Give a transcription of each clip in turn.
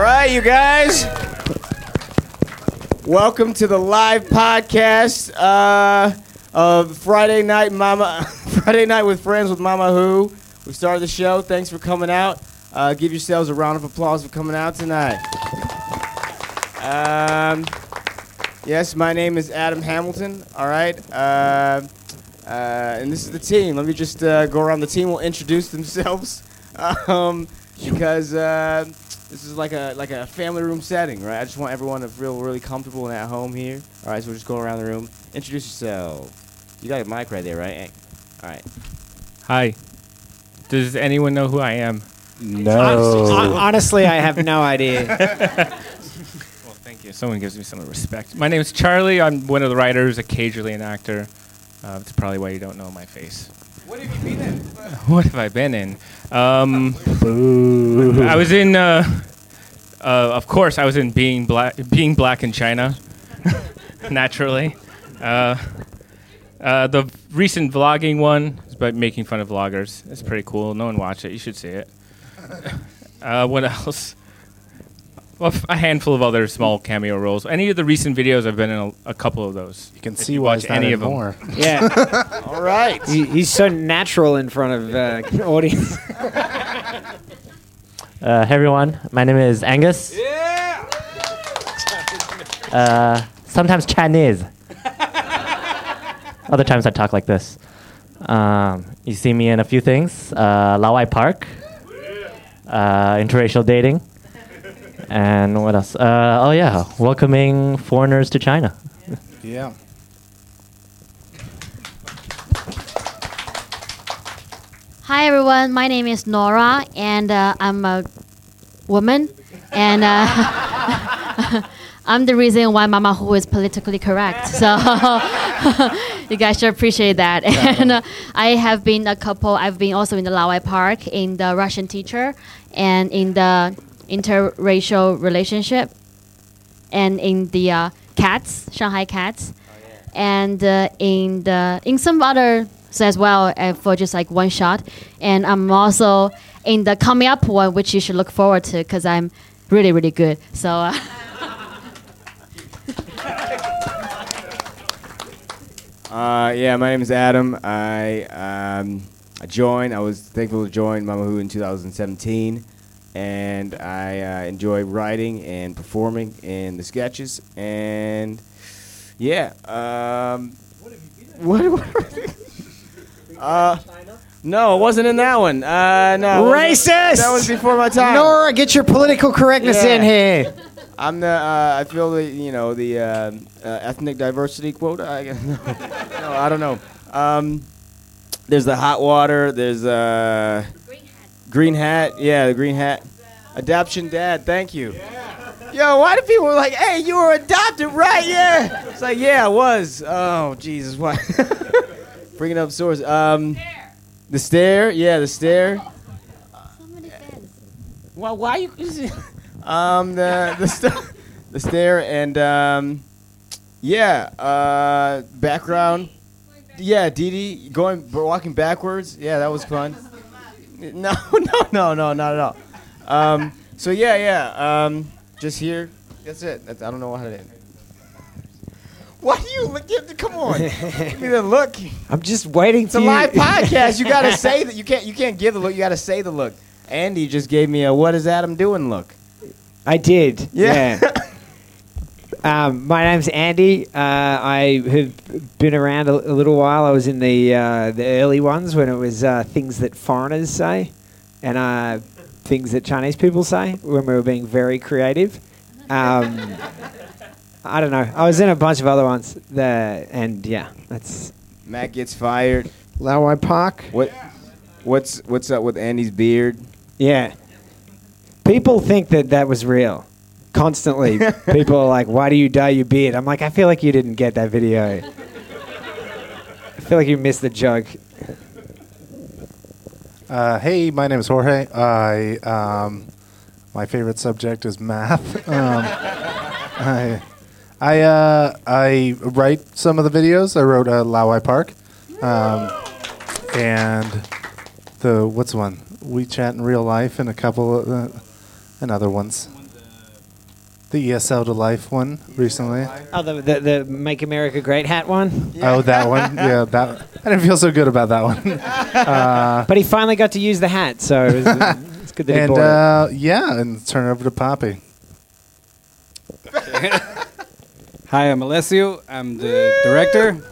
All right, you guys. Welcome to the live podcast uh, of Friday Night Mama, Friday Night with Friends with Mama Who. We started the show. Thanks for coming out. Uh, give yourselves a round of applause for coming out tonight. Um, yes, my name is Adam Hamilton. All right. Uh, uh, and this is the team. Let me just uh, go around. The team We'll introduce themselves um, because uh, this is like a like a family room setting, right? I just want everyone to feel really comfortable and at home here. All right, so we'll just go around the room. Introduce yourself. You got a mic right there, right? All right. Hi. Does anyone know who I am? Hon- Honestly, I have no idea. Well, thank you. Someone gives me some respect. My name is Charlie. I'm one of the writers, occasionally an actor. Uh, that's probably why you don't know my face. What have you been in? what have I been in? Um, I was in, uh, uh, of course, I was in Being Black, Being Black in China, naturally. Uh, uh, the recent vlogging one is about making fun of vloggers. It's pretty cool. No one watched it. You should see it. Uh, what else? Well, f- a handful of other small cameo roles. Any of the recent videos, I've been in a, a couple of those. You can see you why watch it's not any in of them. more. Yeah, All right. he, he's so natural in front of uh, audience. Uh, hey everyone, my name is Angus. Yeah. Uh, sometimes Chinese. Other times I talk like this. Um, you see me in a few things: uh, Laowai Park, uh, interracial dating, and what else? Uh, oh yeah, welcoming foreigners to China. Yeah. Hi everyone, my name is Nora, and uh, I'm a woman, and uh, I'm the reason why Mama Hu is politically correct. So you guys should appreciate that. And uh, I have been a couple. I've been also in the Laowai Park, in the Russian teacher, and in the interracial relationship, and in the uh, cats, Shanghai cats, and uh, in the in some other as well uh, for just like one shot. And I'm also in the coming up one, which you should look forward to because I'm really really good. So. Uh, Uh, yeah, my name is Adam. I um, I joined. I was thankful to join Mama Who in 2017, and I uh, enjoy writing and performing in the sketches. And yeah, um, what? what uh, no, it wasn't in that one. Uh, no, Racist! That was before my time. Nora, get your political correctness Yeah. in here. I'm the. Uh, I feel the. You know the uh, uh, ethnic diversity quota. I. No, no, I don't know. Um, there's the hot water. There's uh, green hat. Yeah, the green hat. Adoption dad. Thank you. Yo, why do people like, hey, you were adopted, right? Yeah. It's like, yeah, I was. Oh, Jesus, why? Bringing up source. Um, the stair. Yeah, the stair. Well, why you? um, the the st- the stair and um, yeah, uh, background. Yeah, Dee Dee going walking backwards. Yeah, that was fun. No, no, no, no, not at all. Um, so yeah, yeah. Um, just here. That's it. That's, I don't know how to. Why do you look? Give, come on, give me the look. I'm just waiting It's to a live podcast. You gotta say that. You can't. You can't give the look. You gotta say the look. Andy just gave me a "What is Adam doing?" look. I did. Yeah. Yeah. Um, my name's Andy. Uh, I have been around a, a little while. I was in the uh, the early ones when it was uh, things that foreigners say, and uh, things that Chinese people say when we were being very creative. Um, I don't know. I was in a bunch of other ones. There, and yeah, that's Matt gets fired. Laowai Park. What? What's What's up with Andy's beard? Yeah. People think that that was real. Constantly, people are like, "Why do you dye your beard?" I'm like, I feel like you didn't get that video. I feel like you missed the joke. Uh, hey, my name is Jorge. I um, my favorite subject is math. Um, I I uh, I write some of the videos. I wrote uh, Laowai Park, um, and the what's one WeChat in real life, and a couple of uh, and other ones. The ESL to Life one recently. Oh, the, the the Make America Great hat one. Oh, that one. Yeah, that. I didn't feel so good about that one. But he finally got to use the hat, so it was, it's good that he and bought it. uh, yeah, and turn it over to Poppy. Hi, I'm Alessio. I'm the director.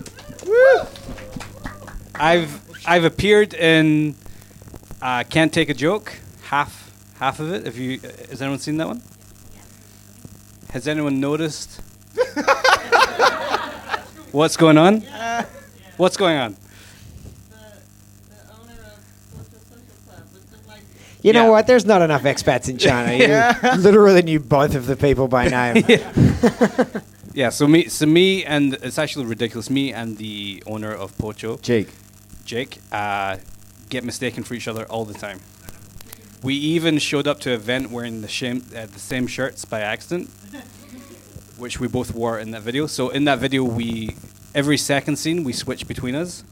I've I've appeared in uh, Can't Take a Joke, half half of it. If you has anyone seen that one? Has anyone noticed what's going on? What's going on? You know yeah. what? There's not enough expats in China. You literally knew both of the people by name. Yeah, so me, so me, and it's actually ridiculous. Me and the owner of Pocho, Jake. Jake, uh, get mistaken for each other all the time. We even showed up to an event wearing the, shame, uh, the same shirts by accident, which we both wore in that video. So in that video, we every second scene we switch between us,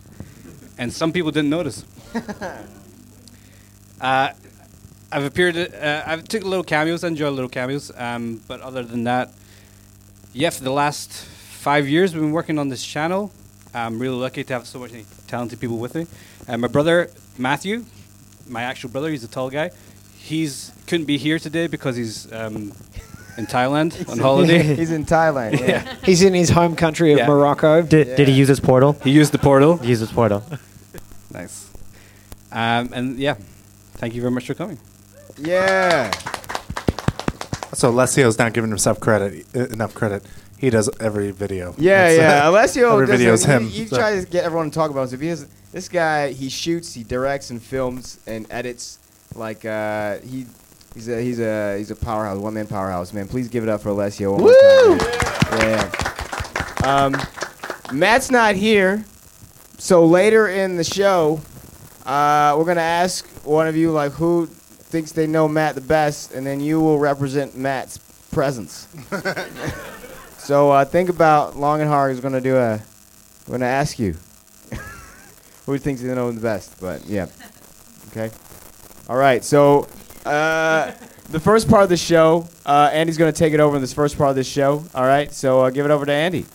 and some people didn't notice. uh, I've appeared. Uh, I've took little cameos. I enjoy little cameos. Um, but other than that, yeah, for the last five years, we've been working on this channel. I'm really lucky to have so many talented people with me. And my brother Matthew, my actual brother, he's a tall guy. He's couldn't be here today because he's um, in Thailand on holiday. He's in Thailand. Yeah. He's in his home country of Yeah. Morocco. Did, did he use his portal? He used the portal. He used his portal. Nice. Um, and yeah, thank you very much for coming. yeah. So Alessio's not giving himself credit uh, enough credit. He does every video. Yeah, That's, uh, yeah. Alessio every doesn't- video is he- him. He, so- tries to get everyone to talk about him. So he has, this guy, he shoots, he directs, and films and edits. Like uh, he, he's a he's a he's a powerhouse, one man powerhouse, man. Please give it up for Alessio. One Woo! Yeah. Um, Matt's not here, so later in the show, uh, we're gonna ask one of you like who thinks they know Matt the best, and then you will represent Matt's presence. So uh, think about long and hard is going to do a. We're going to ask you who thinks they know the best. But yeah, okay. All right. So uh, the first part of the show, uh, Andy's going to take it over in this first part of the show. All right. So uh, give it over to Andy.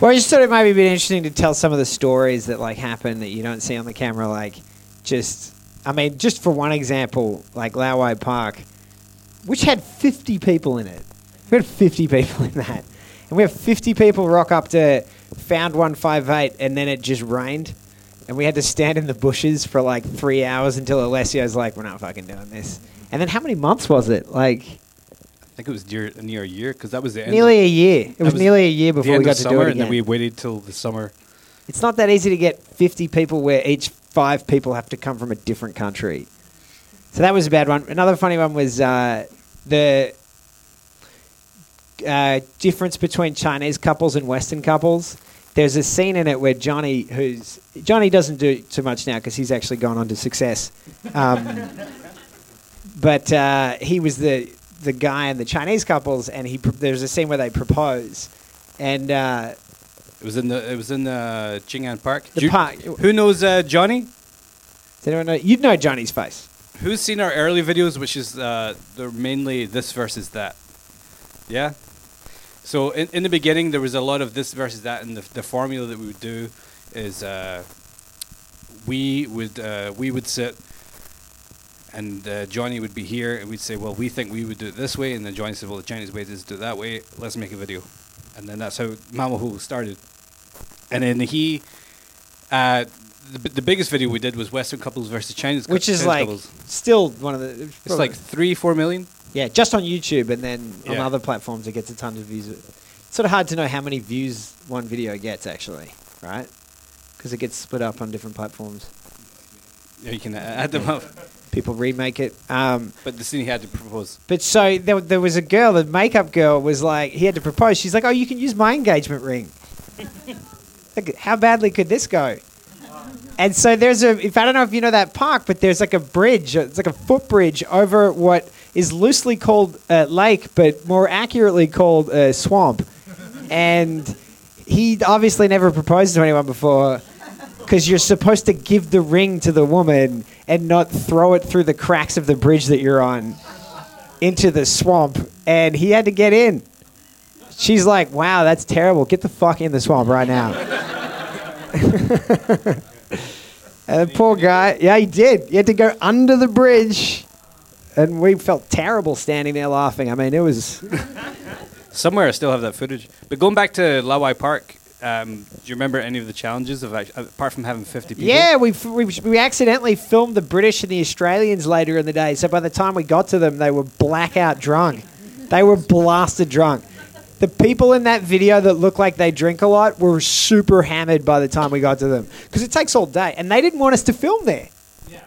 Well, I just thought it might be interesting to tell some of the stories that like happen that you don't see on the camera. Like, just I mean, just for one example, like Laowai Park, which had 50 people in it. We had 50 people in that, and we have 50 people rock up to Found 158, and then it just rained, and we had to stand in the bushes for like three hours until Alessio's like, "We're not fucking doing this." And then how many months was it? Like I think it was near, near a year because that was the end. nearly a year. It was, was nearly a year before we got to do it and then we waited till the summer. It's not that easy to get 50 people where each five people have to come from a different country. So that was a bad one. Another funny one was uh, the uh, difference between Chinese couples and Western couples. There's a scene in it where Johnny, who's Johnny doesn't do too much now because he's actually gone on to success. Um, but uh, he was the the guy in the Chinese couples, and he there's a scene where they propose, and uh, It was in the it was in the Jing'an Park. the park. Who knows uh, Johnny? Does anyone know? You'd know Johnny's face. Who's seen our early videos, which is uh, they're mainly this versus that? Yeah. So in, in the beginning, there was a lot of this versus that, and the, the formula that we would do is uh, we would uh, we would sit, and uh, Johnny would be here, and we'd say, well, we think we would do it this way, and then Johnny said, well, the Chinese way is to do it that way. Let's make a video, and then that's how Mamahu started. And then he, uh, the, the biggest video we did was Western couples versus Chinese, which is Chinese like couples. still one of the. It's like three, four million. yeah, just on YouTube, and then on other platforms it gets a ton of views. It's sort of hard to know how many views one video gets actually, right? Because it gets split up on different platforms. Yeah, you can add them up. People remake it. Um, But the scene he had to propose. but so there, there was a girl, the makeup girl was like, he had to propose. She's like, oh, you can use my engagement ring. like, how badly could this go? And so there's a, if I don't know if you know that park, but there's like a bridge, it's like a footbridge over what is loosely called a lake, but more accurately called a swamp. And he obviously never proposed to anyone before because you're supposed to give the ring to the woman and not throw it through the cracks of the bridge that you're on. into the swamp, and he had to get in. She's like, "Wow, that's terrible. Get the fuck in the swamp right now." and the poor guy, yeah, he did. He had to go under the bridge, and we felt terrible standing there laughing. I mean, it was. Somewhere I still have that footage. But going back to Laowai Park, um, do you remember any of the challenges of act- apart from having 50 people? Yeah, we, we we accidentally filmed the British and the Australians later in the day. So by the time we got to them, they were blackout drunk. They were blasted drunk. The people in that video that look like they drink a lot were super hammered by the time we got to them because it takes all day, and they didn't want us to film there. Yeah,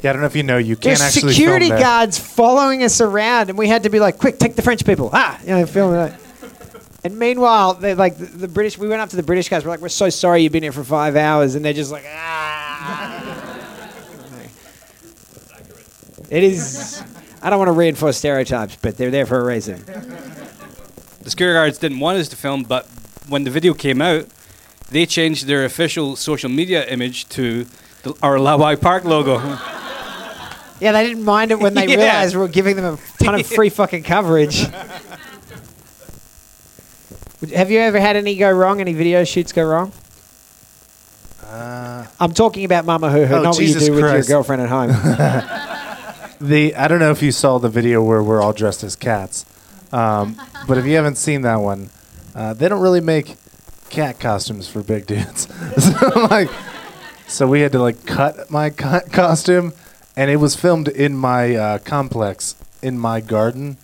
Yeah, I don't know if you know, you can't There's actually security film there. guards following us around, and we had to be like, "Quick, take the French people!" Ah, you know, film it. And meanwhile, they like the, the British. We went up to the British guys. We're like, "We're so sorry you've been here for five hours," and they're just like, "Ah." it is. I don't want to reinforce stereotypes, but they're there for a reason. The security guards didn't want us to film, but when the video came out, they changed their official social media image to the, our Laowai Park logo. Yeah, they didn't mind it when they Yeah. realized we were giving them a ton of free fucking coverage. Have you ever had any go wrong? Any video shoots go wrong? Uh, I'm talking about Mama Hoo Hoo, Oh, not Jesus what you do Christ. with your girlfriend at home. the I don't know if you saw the video where we're all dressed as cats, um, but if you haven't seen that one, uh, they don't really make cat costumes for big dudes. so like, so we had to like cut my co- costume, and it was filmed in my uh, complex in my garden,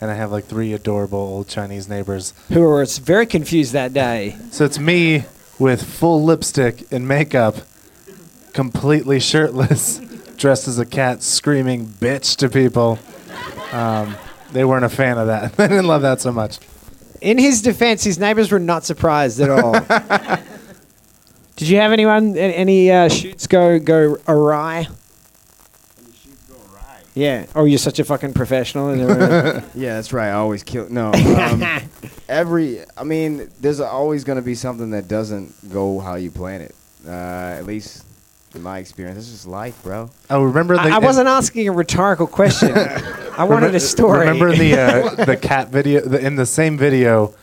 and I have like three adorable old Chinese neighbors. who were very confused that day. So it's me with full lipstick and makeup, completely shirtless, dressed as a cat, screaming "bitch" to people. Um, they weren't a fan of that. they didn't love that so much. In his defense, his neighbors were not surprised at all. Did you have anyone, any uh, shoots go go awry? Yeah. Oh, you're such a fucking professional. Yeah, that's right. I always kill. No, um, every. I mean, there's always going to be something that doesn't go how you plan it. Uh, at least in my experience, This is life, bro. Oh, remember the? I, I wasn't asking a rhetorical question. I wanted a story. Remember the uh, the cat video? The, in the same video,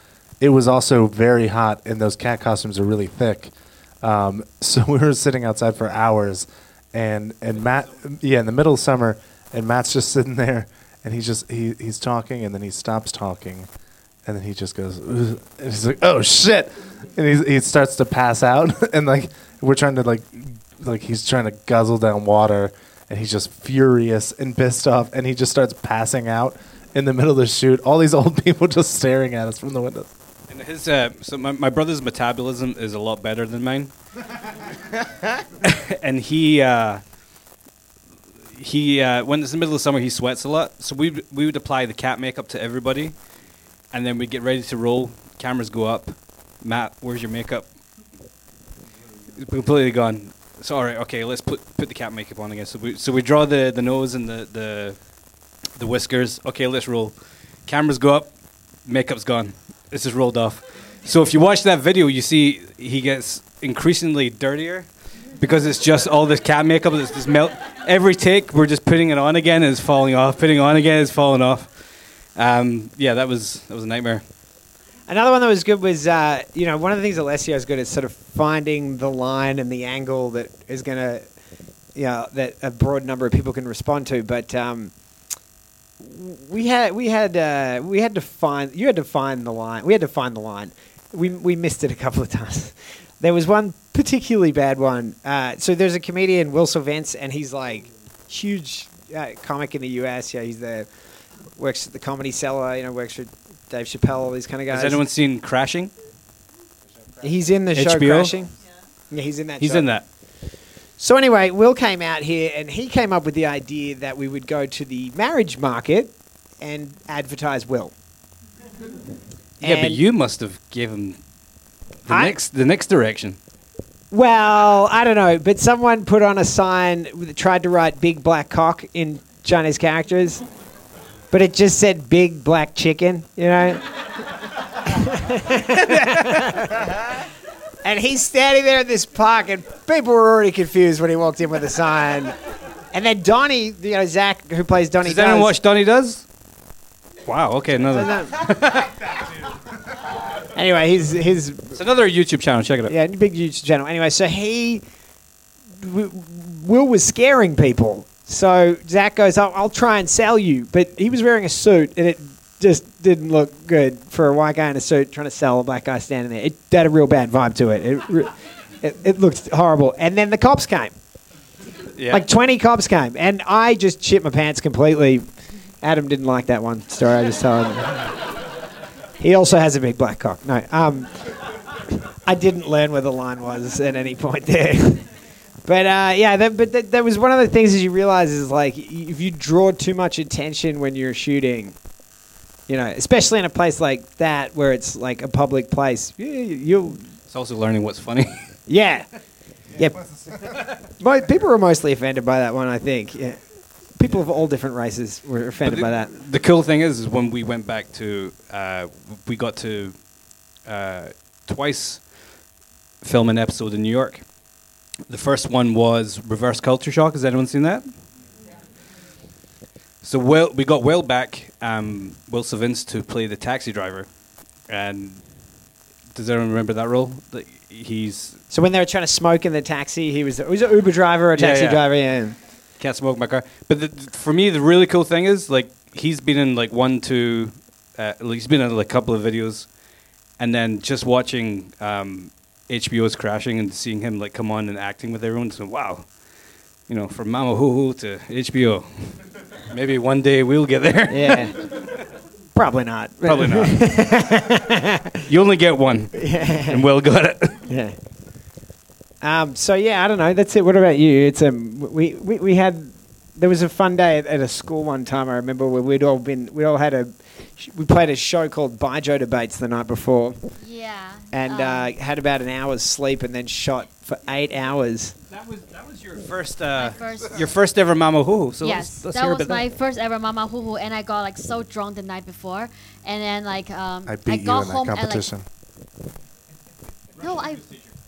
it was also very hot, and those cat costumes are really thick. Um, so we were sitting outside for hours, and and Matt, yeah, in the middle of summer, and Matt's just sitting there, and he just he he's talking, and then he stops talking, and then he just goes, "Ugh," and he's like, oh shit, and he he starts to pass out, and like we're trying to like like he's trying to guzzle down water, and he's just furious and pissed off, and he just starts passing out in the middle of the shoot. All these old people just staring at us from the windows. And his, uh, so my, my brother's metabolism is a lot better than mine. and he, uh, he, uh, when it's the middle of summer, he sweats a lot. So we, we would apply the cat makeup to everybody, and then we'd get ready to roll. Cameras go up. Matt, where's your makeup? It's completely gone. So all right, okay, let's put put the cat makeup on again. So we so we draw the, the nose and the, the the whiskers. Okay, let's roll. Cameras go up, makeup's gone. It's just rolled off. So if you watch that video, you see he gets increasingly dirtier because it's just all this cat makeup that's just melt. Every take, we're just putting it on again, and it's falling off. Putting it on again, it's falling off. Um, yeah, that was that was a nightmare. Another one that was good was, uh, you know, one of the things Alessio is good at sort of finding the line and the angle that is going to, you know, that a broad number of people can respond to. But um, we had we had uh, we had to find you had to find the line. We had to find the line. We we missed it a couple of times. There was one particularly bad one. Uh, so there's a comedian Will Silvince, and he's like huge uh, comic in the U.S. Yeah, he's the works at the Comedy Cellar. You know, works for Dave Chappelle. All these kind of guys. Has anyone seen Crashing? He's in the show Crashing. Yeah, he's in that. He's show. in that. So anyway, Will came out here and he came up with the idea that we would go to the marriage market and advertise Will. Yeah, but you must have given the I- next the next direction. Well, I don't know, but someone put on a sign tried to write "big black cock" in Chinese characters, but it just said "big black chicken," you know. and he's standing there in this park, and people were already confused when he walked in with the sign. And then Donnie, you know, Zach, who plays Donnie, Does anyone Does, watch Donnie Does? Wow. Okay. Another. anyway, his his It's another YouTube channel. Check it out. yeah big YouTube channel. Anyway, so he Will was scaring people. So Zach goes, I'll, "I'll try and sell you," but he was wearing a suit, and it just didn't look good for a white guy in a suit trying to sell a black guy standing there. It had a real bad vibe to it. It, it, it looked horrible. And then the cops came. Yeah. Like 20 cops came, and I just shit my pants completely. Adam didn't like that one story I just told him. He also has a big black cock. No, um, I didn't learn where the line was at any point there. But uh, yeah, that, but that, that was one of the things that you realize is like if you draw too much attention when you're shooting, you know, especially in a place like that where it's like a public place, you, you'll it's also learning what's funny. yeah. Yeah. Mo- people were mostly offended by that one, I think. Yeah. People of all different races were offended by that. the cool thing is, is when we went back to, uh, we got to uh, twice film an episode in New York. The first one was Reverse Culture Shock. Has anyone seen that? So Will, we got Will back, um, Will Silvince, to play the taxi driver, and does anyone remember that role? That he's So when they were trying to smoke in the taxi, he was, he was an Uber driver or a Yeah, taxi yeah. driver. Yeah. can't smoke in my car. But the, for me, the really cool thing is like he's been in like one, two, uh, he's been in like a couple of videos, and then just watching um, HBO's crashing and seeing him like come on and acting with everyone. So wow, you know, from Mama Hoo Hoo to HBO. Maybe one day we'll get there. Yeah. Probably not. Probably not. you only get one, and Will got it. Yeah. Um, so yeah, I don't know. That's it. What about you? It's um, we, we, we had there was a fun day at, at a school one time. I remember where we'd all been. We all had a we played a show called Baijiu Debates the night before, Yeah. and um, uh, had about an hour's sleep, and then shot for eight hours. That was that was your first uh, first- your first ever Mama Hoo Hoo. So yes, let's, let's that hear a was bit my that. first ever Mama Hoo Hoo, and I got like so drunk the night before, and then like um, I beat you got in that competition. like no, I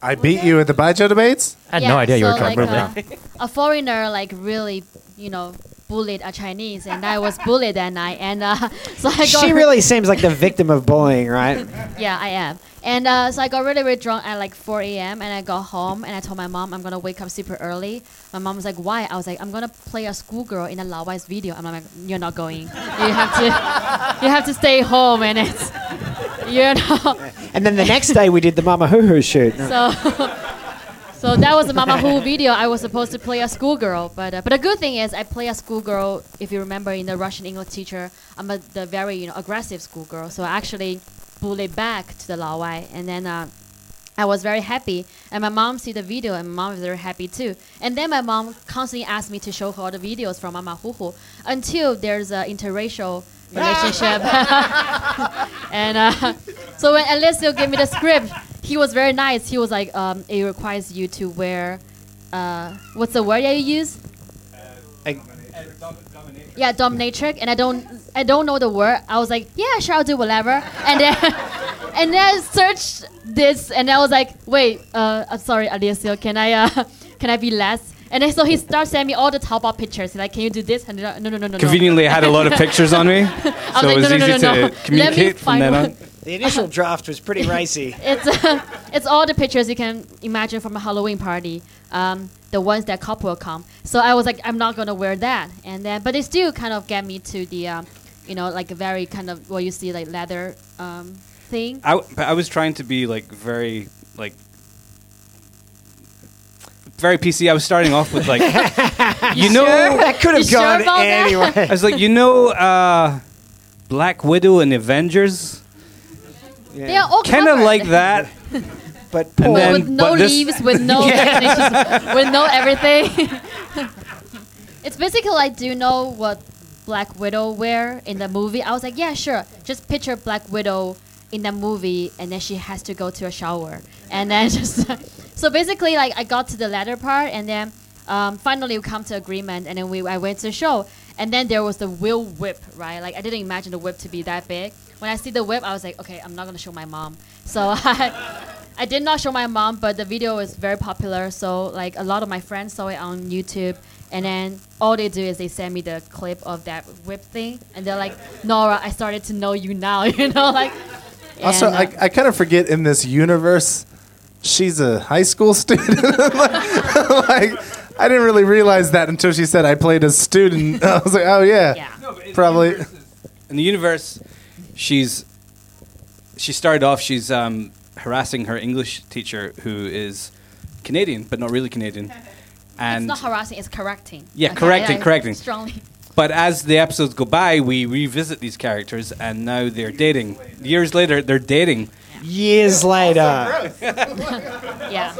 I beat you at the Baijiu debates. I had yeah, no idea you were so, like, coming. uh, a foreigner like really you know bullied a Chinese, and I was bullied that night, and uh, so I got She really seems like the victim of bullying, right? Yeah, I am. And uh, so I got really, really drunk at like 4 a.m. and I got home and I told my mom I'm gonna wake up super early. My mom was like, "Why?" I was like, "I'm gonna play a schoolgirl in a Lao Wai's video." I'm like, "You're not going. You have to, you have to stay home." And it's, you know, And then the next day we did the Mama Hoo Hoo shoot. so. So that was the Mama Who video. I was supposed to play a schoolgirl, but uh, but the good thing is I play a schoolgirl. If you remember in the Russian English teacher, I'm a, the very you know aggressive schoolgirl. So I actually bullied back to the Laowai, and then uh, I was very happy. And my mom see the video, and my mom was very happy too. And then my mom constantly asked me to show her all the videos from Mama Hu until there's an interracial relationship. and uh, so when Alessio gave me the script, he was very nice. He was like, um, "It requires you to wear, uh, what's the word that you use? Yeah, dominatrix, and I don't, I don't know the word. I was like, yeah, sure, I'll do whatever. And then, and then I searched this, and I was like, wait, uh, I'm sorry, Alessio, can I, uh, can I be less? And then so he starts sending me all the Taobao pictures. He's like, can you do this? And no, no, no, no, no. Conveniently, I had a lot of pictures on me, so like, it was no, no, easy no, no, no. to communicate from then on. The initial draft was pretty racy. it's uh, it's all the pictures you can imagine from a Halloween party. Um, the ones that couple will come. So I was like, I'm not gonna wear that. And then, but they still kind of get me to the, um, you know, like very kind of what you see like leather um, thing. I, w- but I was trying to be like very like very PC. I was starting off with like you know that could You have sure gone about that? anyway. I was like you know uh, Black Widow and Avengers They are all kind of covered. like that. But And Paul, then- with no but this- leaves, with no definitions, with no everything. it's basically like, do you know what Black Widow wear in the movie? I was like, yeah, sure. Just picture Black Widow in the movie, and then she has to go to a shower, and then just so basically, like, I got to the latter part, and then um, finally we come to agreement, and then we I went to the show, and then there was the wheel whip, right? Like, I didn't imagine the whip to be that big. When I see the whip, I was like, okay, I'm not gonna show my mom. So I. I did not show my mom, but the video was very popular. So like a lot of my friends saw it on YouTube, and then all they do is they send me the clip of that whip thing, and they're like, Nora, I started to know you now. You know, like. Also, uh, I, I kind of forget in this universe, she's a high school student. like, I didn't really realize that until she said I played a student. I was like, oh yeah, yeah. probably. In the universe, she's she started off. She's um, harassing her English teacher, who is Canadian, but not really Canadian. And it's not harassing; it's correcting. Yeah, correcting, correcting. Strongly. But as the episodes go by, we revisit these characters, and now they're dating. Years later, they're dating, Years later, Yeah.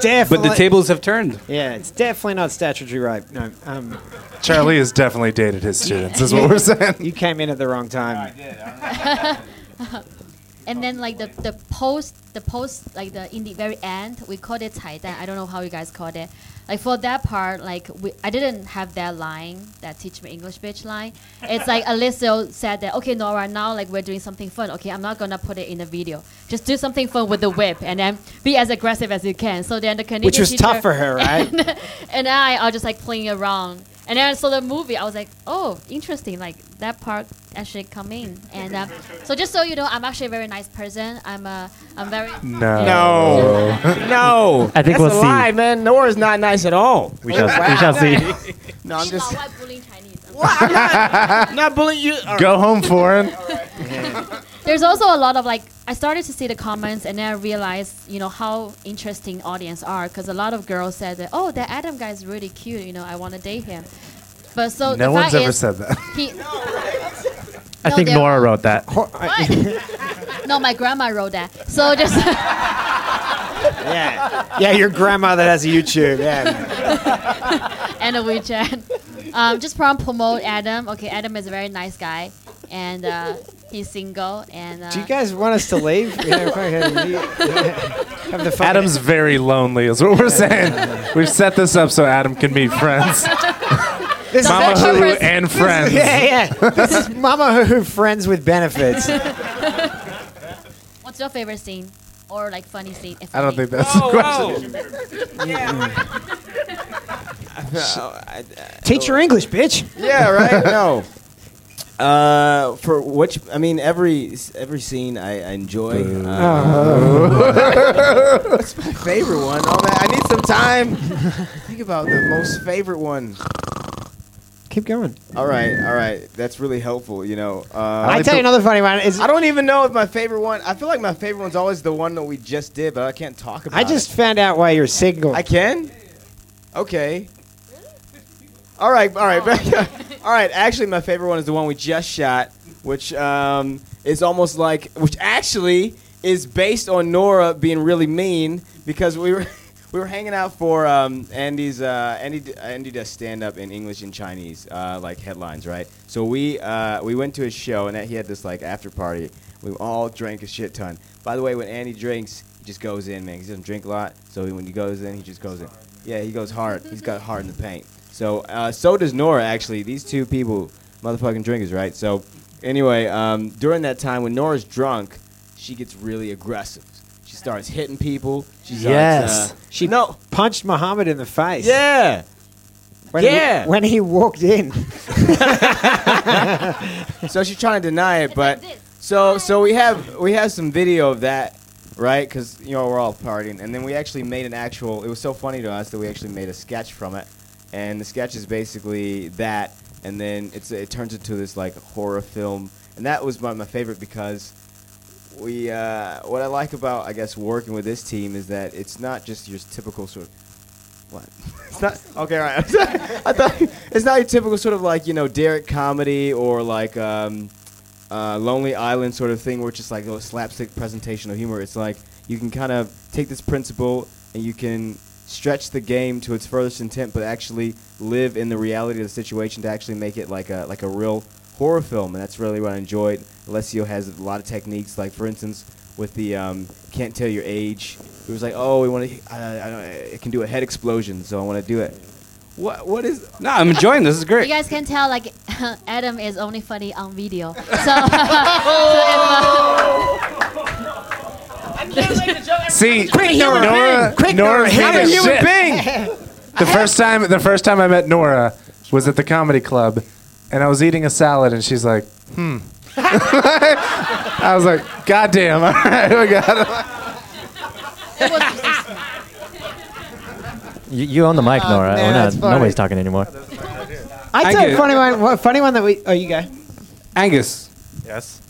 definitely. but the tables have turned. Yeah, it's definitely not statutory rape. No, um, Charlie has definitely dated his students. Is what we're saying. you came in at the wrong time. And then like the, the post the post like the in the very end we called it 彩蛋 I don't know how you guys call it like for that part like we, I didn't have that line that teach me English bitch line. It's like Alessio said that okay Nora now like we're doing something fun. Okay I'm not gonna put it in the video. Just do something fun with the whip and then be as aggressive as you can. So then the Canadian Which was teacher- tough for her, right? and, and I are just like playing around and then I saw the movie I was like oh interesting like that part actually come in and um, so just so you know I'm actually a very nice person I'm uh, I'm very No. No, no. I think That's we'll a see. lie, man. Nora's not nice at all. We shall, we shall see. No, I'm just Meanwhile, I'm bullying Chinese. I'm not bullying you. All right. Go home, foreign. There's also a lot of like I started to see the comments and then I realized you know how interesting audience are because a lot of girls said that oh that Adam guy is really cute you know I want to date him but so No the one's fact ever is, said that. he I No, think there Nora wrote that. what? no my grandma wrote that so just Yeah, yeah. Your grandma that has a YouTube. Yeah, and a WeChat. Um, just from promote Adam. Okay, Adam is a very nice guy, and uh, he's single. And uh, do you guys want us to leave? You know, fucking- you- have the fun. Adam's very lonely, is what we're saying. We've set this up so Adam can meet friends. This is Mama Mama actually- Who and friends. Yeah, yeah. This is Mama Who friends with benefits. what's your favorite scene or like funny scene? If I don't think that's the question. I- Teach your English, bitch. yeah, right. No. Uh, for which I mean, every every scene I, I enjoy. Uh, What's my favorite one? Oh man, I need some time. Think about the most favorite one. Keep going. All right, all right. That's really helpful. You know. Uh, I tell you another funny one. Is I don't even know if my favorite one. I feel like my favorite one's always the one that we just did, but I can't talk about. I just it. found out why you're single. I can. Okay. All right, all right, all right. Actually, my favorite one is the one we just shot, which um, is almost like, which actually is based on Nora being really mean because we were we were hanging out for um, Andy's uh, Andy Andy does stand up in English and Chinese uh, like headlines, right? So we uh, we went to his show and he had this like after party. We all drank a shit ton. By the way, when Andy drinks, he just goes in, man. He doesn't drink a lot, so when he goes in, he just goes in. Yeah, he goes hard. He's got hard in the paint. So uh, so does Nora actually. These two people, motherfucking drinkers, right? So anyway, um, during that time when Nora's drunk, she gets really aggressive. She starts hitting people. She starts, Yes. Uh, She no. punched Muhammad in the face. Yeah. When Yeah. He, when he walked in. so she's trying to deny it, but so so we have we have some video of that, right? Because you know we're all partying, and then we actually made an actual. It was so funny to us that we actually made a sketch from it, and the sketch is basically that, and then it's it turns into this like horror film, and that was my, my favorite because we uh, what I like about I guess working with this team is that it's not just your typical sort of what? It's not okay. Right, I thought it's not your typical sort of like you know Derrick comedy or like um, uh, Lonely Island sort of thing where it's just like a slapstick presentation of humor. It's like you can kind of take this principle and you can stretch the game to its furthest intent, but actually live in the reality of the situation to actually make it like a like a real horror film. And that's really what I enjoyed. Alessio has a lot of techniques, like for instance with the um, can't tell your age. It was like, oh, we want to. I, I, I can do a head explosion, so I want to do it. What? What is? No, I'm enjoying this. This is great. You guys can tell like Adam is only funny on video. So, so if, uh, See, Quick, Nora, Nora, quick, Nora Nora, hated I'm a human shit. being. The first time, the first time I met Nora was at the comedy club, and I was eating a salad, and she's like, "Hmm." I was like, "God damn! All right, we got it." You, you own the mic, Oh, Nora. man, We're that's not, funny. nobody's talking anymore. I I tell get- a funny one. what- Funny one that we. Oh, you go. Angus. Yes.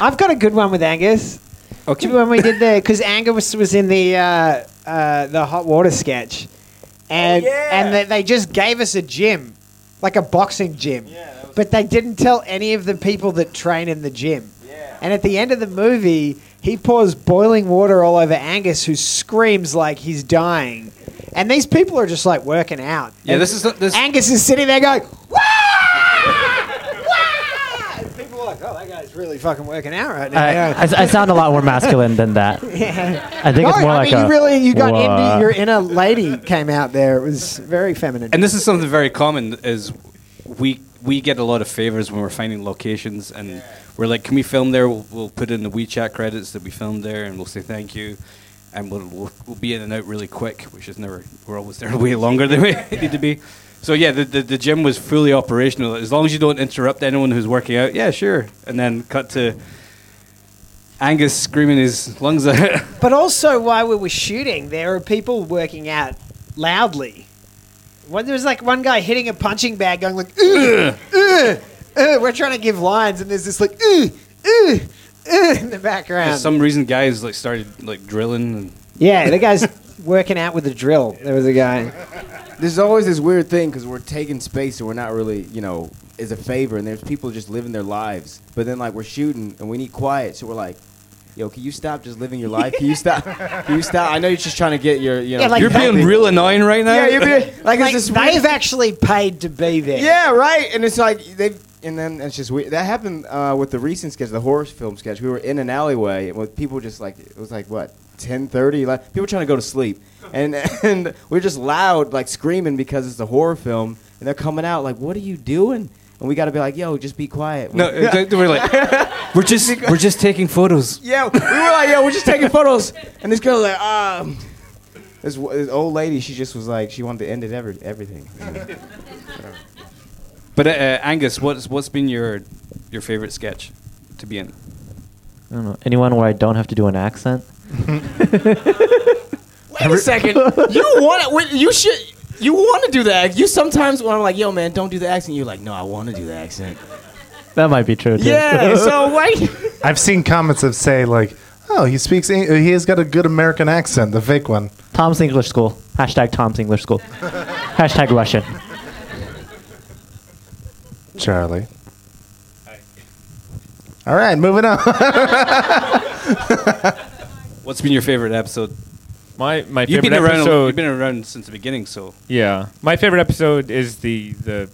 I've got a good one with Angus. Okay. Do you remember when we did the because Angus was, was in the uh, uh, the hot water sketch, and and they, they just gave us a gym, like a boxing gym, but they didn't tell any of the people that train in the gym. And at the end of the movie, he pours boiling water all over Angus, who screams like he's dying. And these people are just like working out. Yeah, And this is this. Angus is sitting there going, "Wah! Wah!" And people are like, "Oh, that guy's really fucking working out right now." I, I, I sound a lot more masculine than that. Yeah. I think it's more I like mean, a. you really you got Wha- into your inner lady came out there. It was very feminine. and this is something very common is we we get a lot of favors when we're finding locations and we're like can we film there we'll, we'll put in the WeChat credits that we filmed there and we'll say thank you and we'll, we'll, we'll be in and out really quick which is never we're always there way longer than we need to be so yeah the, the, the gym was fully operational as long as you don't interrupt anyone who's working out yeah sure and then cut to Angus screaming his lungs out but also, while we were shooting, there were people working out loudly. When there was like one guy hitting a punching bag, going like, "Ugh, ugh, ugh." we're trying to give lines, and there's this like, "Ugh, ugh, ugh," in the background. for some reason guys like started like drilling and yeah, the guy's working out with a drill. There was a guy. There's always this weird thing because we're taking space and we're not really, you know, as a favor. And there's people just living their lives. But then, like, we're shooting and we need quiet. So we're like, yo, can you stop just living your life? Can you stop? Can you stop? I know you're just trying to get your, you know. Yeah, like you're being that- real annoying right now Yeah, you're being, like, Like, it's this weird- they've actually paid to be there. Yeah, right. And it's like they and then it's just weird. That happened uh, with the recent sketch, the horror film sketch. We were in an alleyway and with people just like it was like what. 10:30 like people trying to go to sleep and and we're just loud like screaming because it's a horror film and they're coming out like what are you doing and we got to be like yo just be quiet No, uh, they- they we're like, we're just we're just taking photos. yeah we were like yo we're just taking photos and this girl like um this, this old lady she just was like she wanted to end it every, everything But uh, uh, Angus, what's what's been your your favorite sketch to be in? I don't know. Anyone where I don't have to do an accent? Wait a second. You want to? You should. You want to do the accent. You sometimes when I'm like, "Yo, man, don't do the accent." You're like, "No, I want to do the accent." That might be true too. Yeah. so wait. I've seen comments that say like, "Oh, he speaks. Eng- uh, he has got a good American accent, the fake one." Tom's English School. Hashtag Tom's English School. Hashtag Russian. Charlie. All right, moving on. What's been your favorite episode? My my You've favorite been around. episode. You've been around since the beginning, so yeah, my favorite episode is the the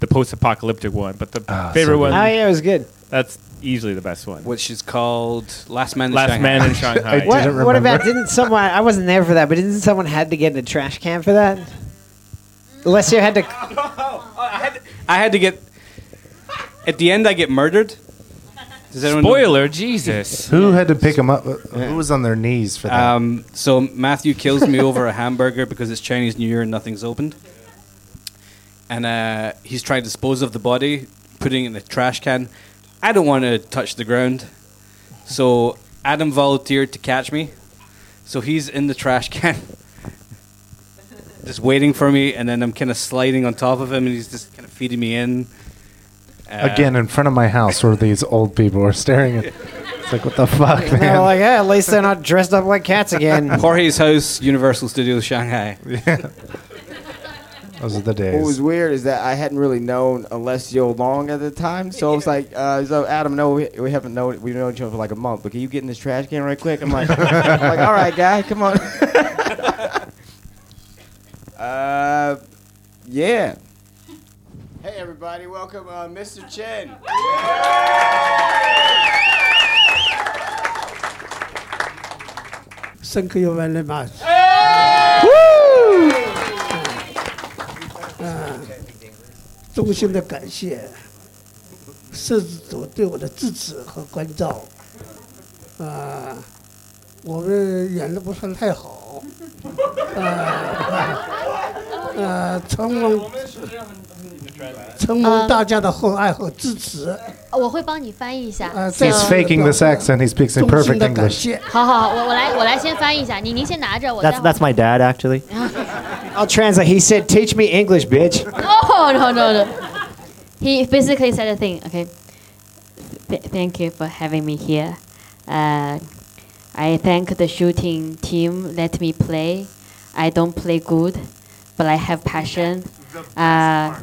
the post-apocalyptic one. But the Ah, favorite so one Oh yeah, it was good. that's easily the best one. which is called Last Man in Last Shanghai. Man in Shanghai. I What, didn't what about remember. didn't someone? I wasn't there for that, but didn't someone had to get in a trash can for that? Alessio had to. I had to get. At the end, I get murdered. Does anyone know? Spoiler, Jesus. Who had to pick him up? Who was on their knees for that? Um, so Matthew kills me over a hamburger because it's Chinese New Year and nothing's opened. And uh, he's trying to dispose of the body, putting it in the trash can. I don't want to touch the ground. So Adam volunteered to catch me. So he's in the trash can, just waiting for me. And then I'm kind of sliding on top of him, and he's just kind of feeding me in. Uh, Again, in front of my house, where these old people are staring at. It's like, what the fuck, man? They were man? like, yeah, at least they're not dressed up like cats again. Jorge's house, Universal Studios, Shanghai. Yeah. Those are the days. What was weird is that I hadn't really known Alessio Long at the time, so I was like, uh, "So Adam, no, we, we haven't known we've known each other for like a month, but can you get in this trash can right quick?" I'm like, I'm like "All right, guy, come on." uh, yeah. Hey everybody, welcome, uh, Mr. Chen. Thank you very much. 嗯，衷心的感谢摄制组对我的支持和关照。啊，我们演的不算太好，呃，呃，承蒙承蒙大家的厚爱和支持，我会帮你翻译一下。呃，再 He's 次 faking this accent. He speaks in 衷心 perfect 的感 English. 谢。好好，我我来我来先翻译一下。你您先拿着，我待 That's 会儿 that's my dad actually. I'll translate. He said, "Teach me English, bitch." Oh no no no. He basically said a thing. Okay. Th- thank you for having me here. Uh, I thank the shooting team let me play. I don't play good, but I have passion. Uh,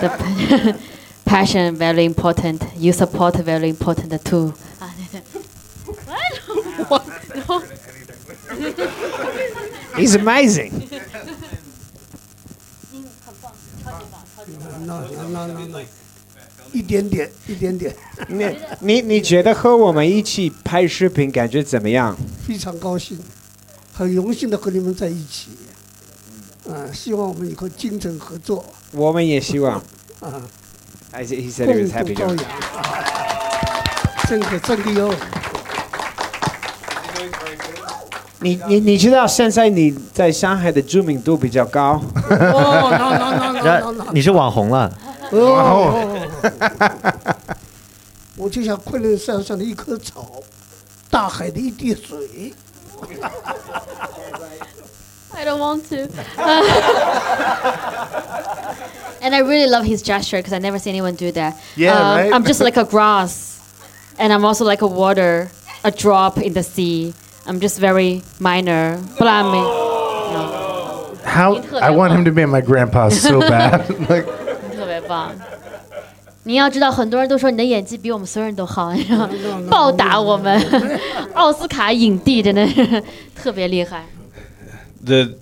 the passion very important. You support very important too. Ah, what? What? He's amazing. no no no no no，一点点一点点，你你你觉得和我们一起拍视频感觉怎么样？非常高兴，很荣幸的和你们在一起。啊、希望我们以后精诚合作我们也希望。啊，I said, he said 共 he was happy 朝 to. 阳。真的真的哟，你你你知道现在你在上海的知名度比较高，哦 你是网红了。哦，我就像昆仑山上的一棵草，大海的一滴水。I don't want to. and I really love his gesture because I never see anyone do that. Yeah, Um, right? I'm just like a grass, and I'm also like a water, a drop in the sea. I'm just very minor, but I'm. No, How I want him to be my grandpa so bad. like 特别棒。你要知道，很多人都说你的演技比我们所有人都好，然后报答我们，奥斯卡影帝真的是特别厉害。 the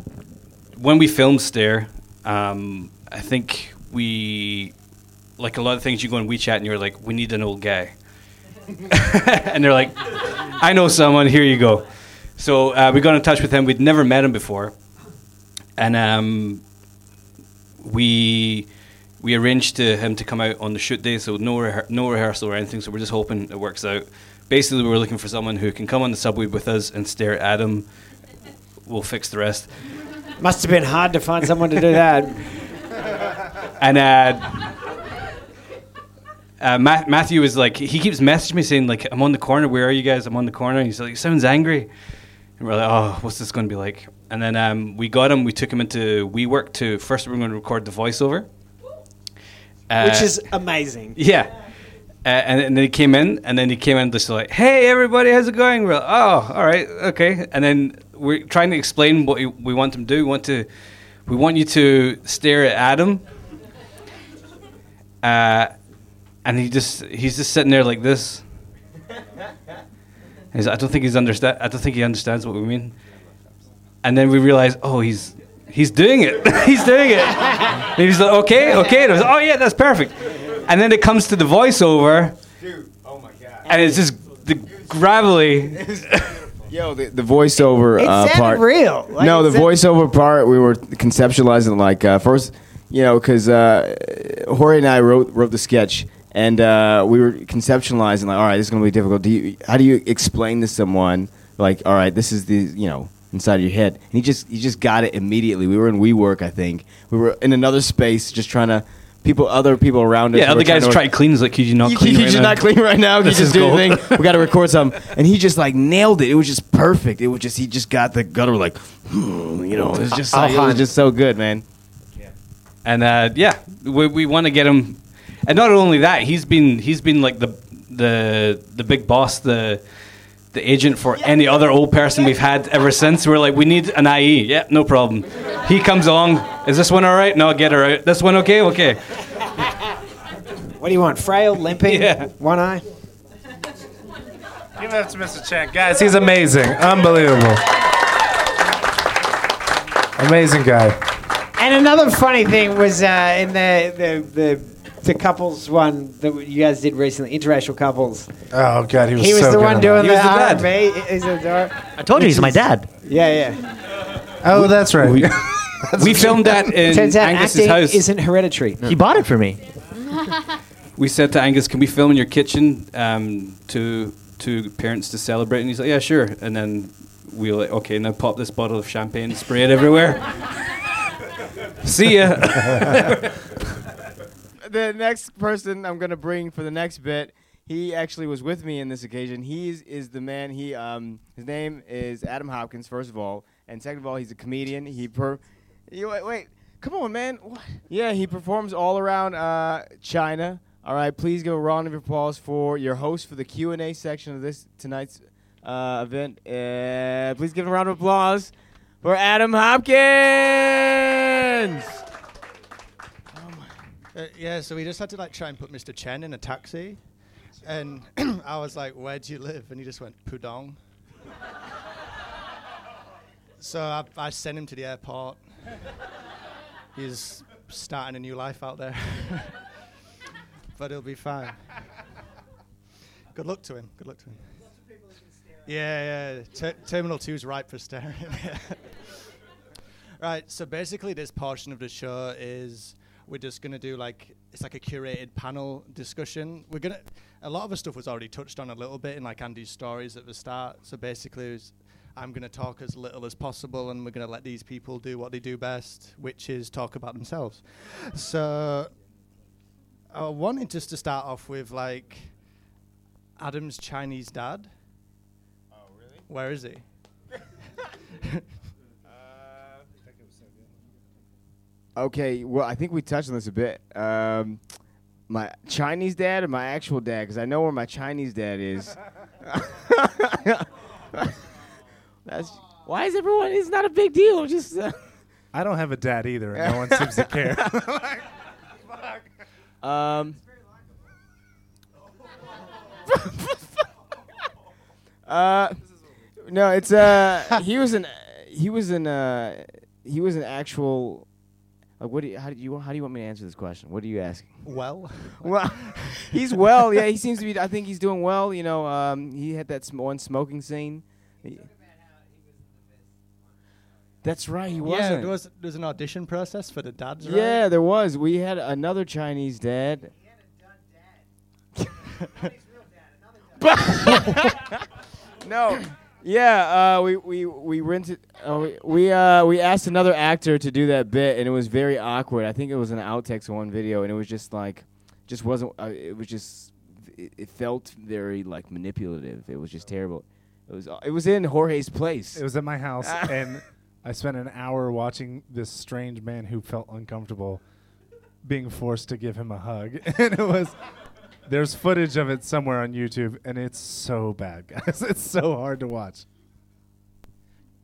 when we filmed Stare, um, I think we like a lot of things. You go on WeChat and you're like, we need an old guy, and they're like, I know someone. Here you go. So uh, we got in touch with him. We'd never met him before, and um, we we arranged to him to come out on the shoot day. So no rehe- no rehearsal or anything. So we're just hoping it works out. Basically, we were looking for someone who can come on the subway with us and stare at him. We'll fix the rest. Must have been hard to find someone to do that. And uh, uh, Ma- Matthew is like, he keeps messaging me saying, like, I'm on the corner. Where are you guys? I'm on the corner. And he's like, he sounds angry. And we're like, oh, what's this going to be like? And then um, we got him. We took him into WeWork to first. we're going to record the voiceover, uh, Which is amazing. yeah. Uh, and, and then he came in, and then he came in just like, "Hey, everybody, how's it going?" We're like, "Oh, all right, okay." And then we're trying to explain what we, want them to do. We want to, we want you to stare at Adam. Uh, and he just he's just sitting there like this. He's, I don't think he's understand. I don't think he understands what we mean. And then we realize, oh, he's he's doing it. he's doing it. and he's like, okay, okay. And I was, like, oh yeah, that's perfect. And then it comes to the voiceover, Dude, oh my god. and it's just the gravelly. Yo, the, the voiceover It uh, part. real. Like, no, the sound- voiceover part we were conceptualizing like uh, first, you know, because uh, Jorge and I wrote wrote the sketch, and uh, we were conceptualizing like, all right, this is gonna be difficult. Do you, how do you explain to someone like, all right, this is the you know inside of your head? And he just he just got it immediately. We were in WeWork, I think. We were in another space, just trying to people, other people around us. Yeah, other guys try to clean. He's like, could you not you, clean? you right just now?" not clean right now. You This just is do thing. We got to record something, and he just like nailed it. It was just perfect. It was just he just got the gutter like, hmm, you know, it was just like, it was just so good, man. and uh, yeah, we, we want to get him. And not only that, he's been he's been like the the the big boss, the the agent for any other old person we've had ever since. We're like, we need an ayi. Yeah, no problem. He comes along. Is this one all right? No, get her out. This one okay? Okay. What do you want? Frail, limping, Yeah. one eye. Give it up to Mr. Chang. Guys, he's amazing. Unbelievable. Amazing guy. And another funny thing was uh, in the, the the the couples one that you guys did recently, interracial couples. Oh god, he was He was so the good one on doing that. the He was the R&B. He's a dar- I told you he's my dad. Yeah, yeah. Oh, that's right. We, we filmed that in Turns out Angus's acting house. isn't hereditary. He bought it for me. we said to Angus, "Can we film in your kitchen um, to to parents to celebrate?" And he's like, "Yeah, sure." And then we were like, okay, now pop this bottle of champagne, and spray it everywhere. See ya. The next person I'm gonna bring for the next bit, he actually was with me in this occasion. He is, the man. He um his name is Adam Hopkins. First of all, and second of all, he's a comedian. He per, you wait, wait, come on, man. What? Yeah, he performs all around uh, China. All right, please give a round of applause for your host for the Q and A section of this tonight's uh, event. Uh, please give a round of applause for Adam Hopkins. Uh, yeah, so we just had to like try and put Mr. Chen in a taxi, and I was like, "Where do you live?" And he just went Pudong. so I, I sent him to the airport. He's starting a new life out there, but he'll be fine. Good luck to him. Good luck to him. Yeah, yeah. Ter- Terminal Two is ripe for staring. right. So basically, this portion of the show is we're just gonna do like it's like a curated panel discussion. We're gonna a lot of the stuff was already touched on a little bit in like Andy's stories at the start. So basically, was, I'm gonna talk as little as possible, and we're gonna let these people do what they do best, which is talk about themselves. So I wanted just to start off with like Adam's Chinese dad. Oh really? Where is he? Okay, well, I think we touched on this a bit. Um, my Chinese dad or my actual dad? Because I know where my Chinese dad is. That's why is everyone? It's not a big deal. Just uh, I don't have a dad either, and no one seems to care. um. uh, no, it's uh. He was an. He was an. Uh, he was an actual. Like, what do you? How do you? How do you want me to answer this question? What are you asking? Well, Well, he's well. Yeah, he seems to be. I think he's doing well. You know, um, he had that sm- one smoking scene. That's right. He yeah, wasn't. there was there was an audition process for the dads. right? Yeah, there was. We had another Chinese dad. no. Yeah, uh, we we we rented. Uh, we we, uh, we asked another actor to do that bit, and it was very awkward. I think it was an outtakes one video, and it was just like, just wasn't. Uh, it was just. It, it felt very like manipulative. It was just terrible. It was. It was in Jorge's place. It was at my house, and I spent an hour watching this strange man who felt uncomfortable being forced to give him a hug. and it was. There's footage of it somewhere on YouTube, and it's so bad, guys. It's so hard to watch.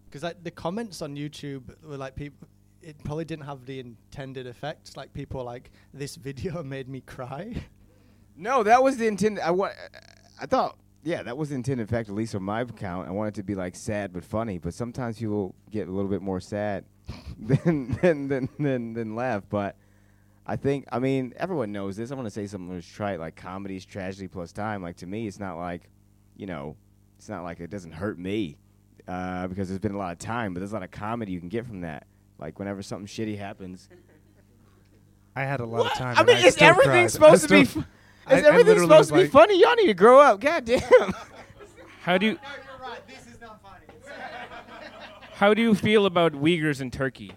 Because like the comments on YouTube were like people, it probably didn't have the intended effect. Like people were like, "This video made me cry." No, that was the intended. I wa- I thought, yeah, that was the intended effect. At least on my account, I wanted it to be like sad but funny. But sometimes people get a little bit more sad than than than than, than laugh. But I think, I mean, everyone knows this. I want to say something that's trite, like comedy's tragedy plus time. Like to me, it's not like, you know, it's not like it doesn't hurt me uh, because there's been a lot of time. But there's a lot of comedy you can get from that. Like whenever something shitty happens. I had a lot of time. I and mean, is everything cried. supposed to be? F- I- is everything supposed to was be like- funny? Y'all need to grow up. God damn. How do you No, you're right. This is not funny. How do you feel about Uyghurs in Turkey?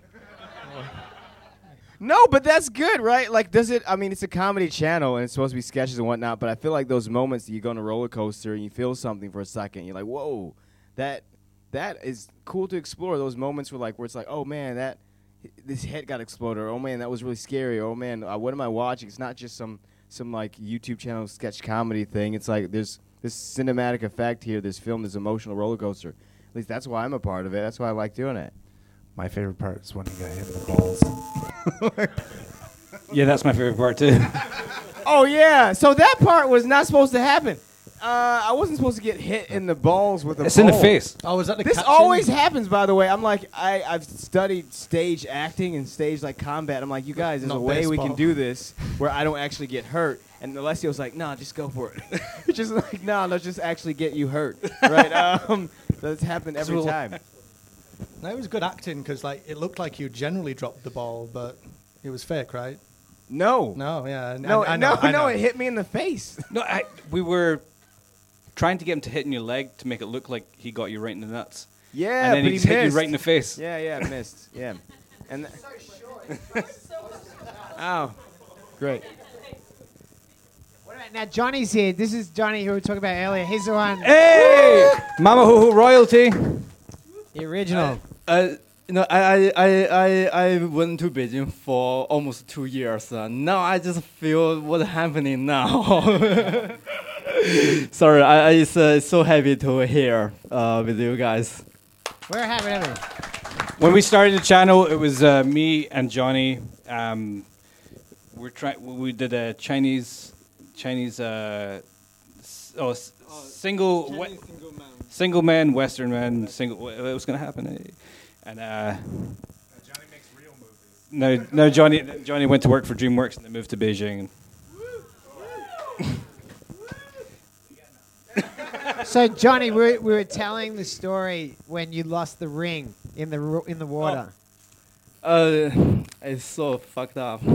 No, but that's good, right? Like, does it? I mean, it's a comedy channel and it's supposed to be sketches and whatnot. But I feel like those moments that you go on a roller coaster and you feel something for a second, you're like, whoa, that that is cool to explore. Those moments where like where it's like, oh man, that this head got exploded. Or, oh man, that was really scary. Or, oh man, uh, what am I watching? It's not just some some like YouTube channel sketch comedy thing. It's like there's this cinematic effect here. This film, this emotional roller coaster. At least that's why I'm a part of it. That's why I like doing it. My favorite part is when he got hit the balls. Yeah, that's my favorite part too. Oh yeah, so that part was not supposed to happen. Uh, I wasn't supposed to get hit in the balls with a. it's in the face. Oh, was that the This caption? always happens, by the way. I'm like, I, I've studied stage acting and stage like combat. I'm like, you guys, there's Not a way we can do this where I don't actually get hurt. And Alessio was like, nah, just go for it. just like, nah, let's just actually get you hurt. Right? Um, that's happened every time. No, it was good acting because like it looked like you generally dropped the ball, but it was fake, right? No. No, yeah, No, I, I know, no, I no, it hit me in the face. No, I, we were trying to get him to hit in your leg to make it look like he got you right in the nuts. Yeah, and then but he he hit you right in the face. Yeah, yeah, missed. Yeah, and. So short Oh, great. What about now? Johnny's here. This is Johnny who we were talking about earlier. He's the one. Hey, Mamahuhu royalty. The original. Uh, you know, I, I, I, I, I went to Beijing for almost two years. Uh, now I just feel what's happening now. Sorry, I, I it's uh, so happy to hear uh, with you guys. We're happy to have. When we started the channel, it was uh, me and Johnny. Um, we're trying. We did a Chinese, Chinese, uh, s- oh, s- single, we- single man, Western man, single. What what was going to happen? And uh, Johnny makes real movies. no, no, Johnny, Johnny went to work for DreamWorks and then moved to Beijing. So Johnny, we were, we were telling the story when you lost the ring in the ro- in the water. Uh, it's so fucked up.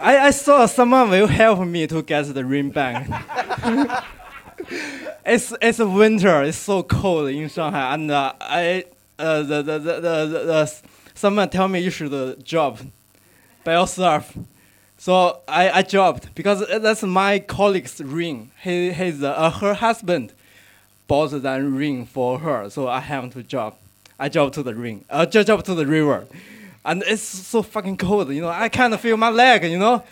I, I saw someone will help me to get the ring back. it's it's winter. It's so cold in Shanghai, and uh, I uh, the, the, the, the, the, someone tell me you should uh, drop by yourself. So I, I dropped because that's my colleague's ring. He he's uh, her husband bought that ring for her, so I have to drop. I dropped to the ring. I just dropped to the river, and it's so fucking cold. You know, I of feel my leg. You know,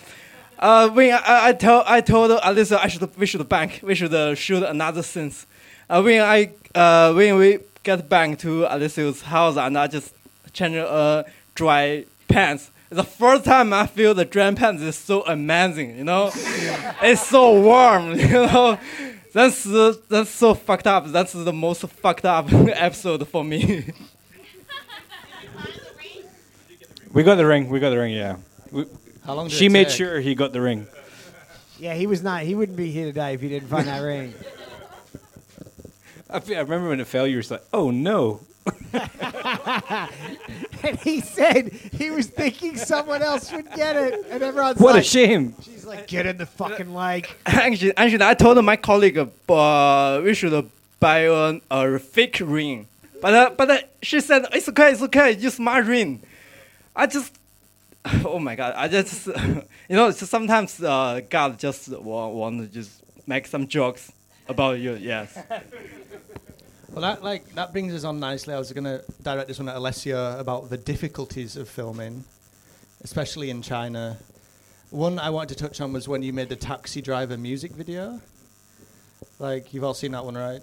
uh, when I, I tell I told Alessio I should we should bank we should uh, shoot another sense. Uh, when I uh, when we get back to Alessio's house and I just change uh, dry pants. The first time I feel the dry pants is so amazing. You know, it's so warm. You know. That's uh, that's so fucked up. That's the most fucked up episode for me. We got the ring. We got the ring. Yeah. We, How long did she it made take? sure he got the ring. Yeah, he was not. He wouldn't be here today if he didn't find that ring. I, remember when it fell, you were like, "Oh no!" and he said he was thinking someone else would get it, and everyone's like, What like, a shame. She's like, get in the fucking lake. actually, actually, I told my colleague uh, we should buy a, a fake ring, but uh, but uh, she said it's okay, it's okay, use my ring. I just, oh my god, I just, you know, so sometimes uh, God just want, want to just make some jokes about you. Yes. Well, that like that brings us on nicely. I was going to direct this one at Alessio about the difficulties of filming, especially in China. One I wanted to touch on was when you made the taxi driver music video. Like you've all seen that one, right?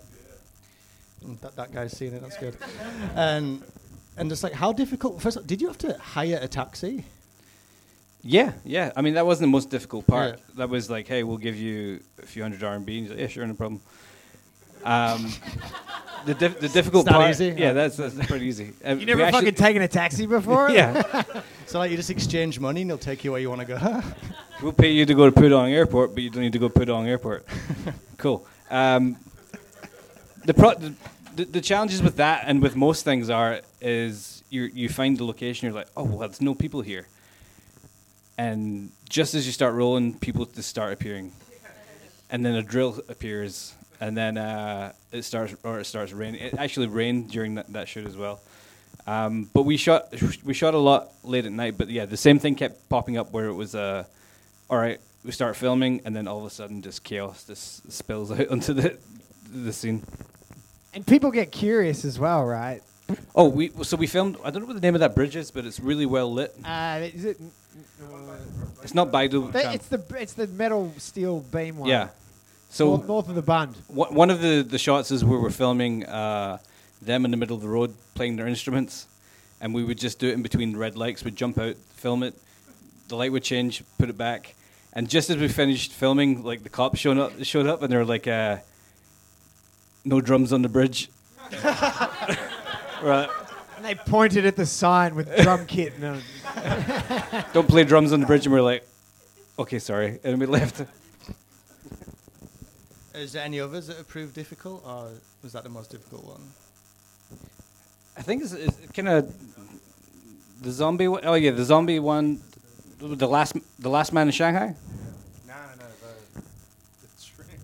That that guy's seen it. That's good. and and just like how difficult. First, of all, did you have to hire a taxi? Yeah, yeah. I mean, that wasn't the most difficult part. Yeah. That was like, "Hey, we'll give you a few hundred RMB." And he's like, "Yeah, sure, no problem." Um, the dif- the difficult It's that part, easy? yeah, that's that's pretty easy. Uh, You never fucking taken a taxi before? yeah. So like you just exchange money and they'll take you where you want to go. We'll pay you to go to Pudong Airport, but you don't need to go to Pudong Airport. cool. Um, the, pro- the, the the challenges with that and with most things are is you you find the location, you're like, oh well, there's no people here, and just as you start rolling, people just start appearing, and then a drill appears, and then uh, it starts or it starts raining. It actually rained during that, that shoot as well. Um, but we shot we shot a lot late at night. But yeah, the same thing kept popping up where it was uh, all right. We start filming, and then all of a sudden, just chaos just spills out onto the the scene. And people get curious as well, right? Oh, we so we filmed. I don't know what the name of that bridge is, but it's really well lit. Uh, is it? It's not Baidu. But Chan. it's the it's the metal steel beam one. yeah. So north, north of the Bund. One one of the, the shots is where we're filming uh, them in the middle of the road playing their instruments, and we would just do it in between red lights. We'd jump out, film it, the light would change, put it back, and just as we finished filming, like the cops showed up, showed up, and they're like, uh, "No drums on the bridge." right. And they pointed at the sign with drum kit. And, Don't play drums on the bridge, and we're like, "Okay, sorry," and we left. Is there any others that have proved difficult, or was that the most difficult one? I think it's, it's kind of the zombie. One, oh yeah, the zombie one, the last, the last man in Shanghai. No, no, no. The, the string.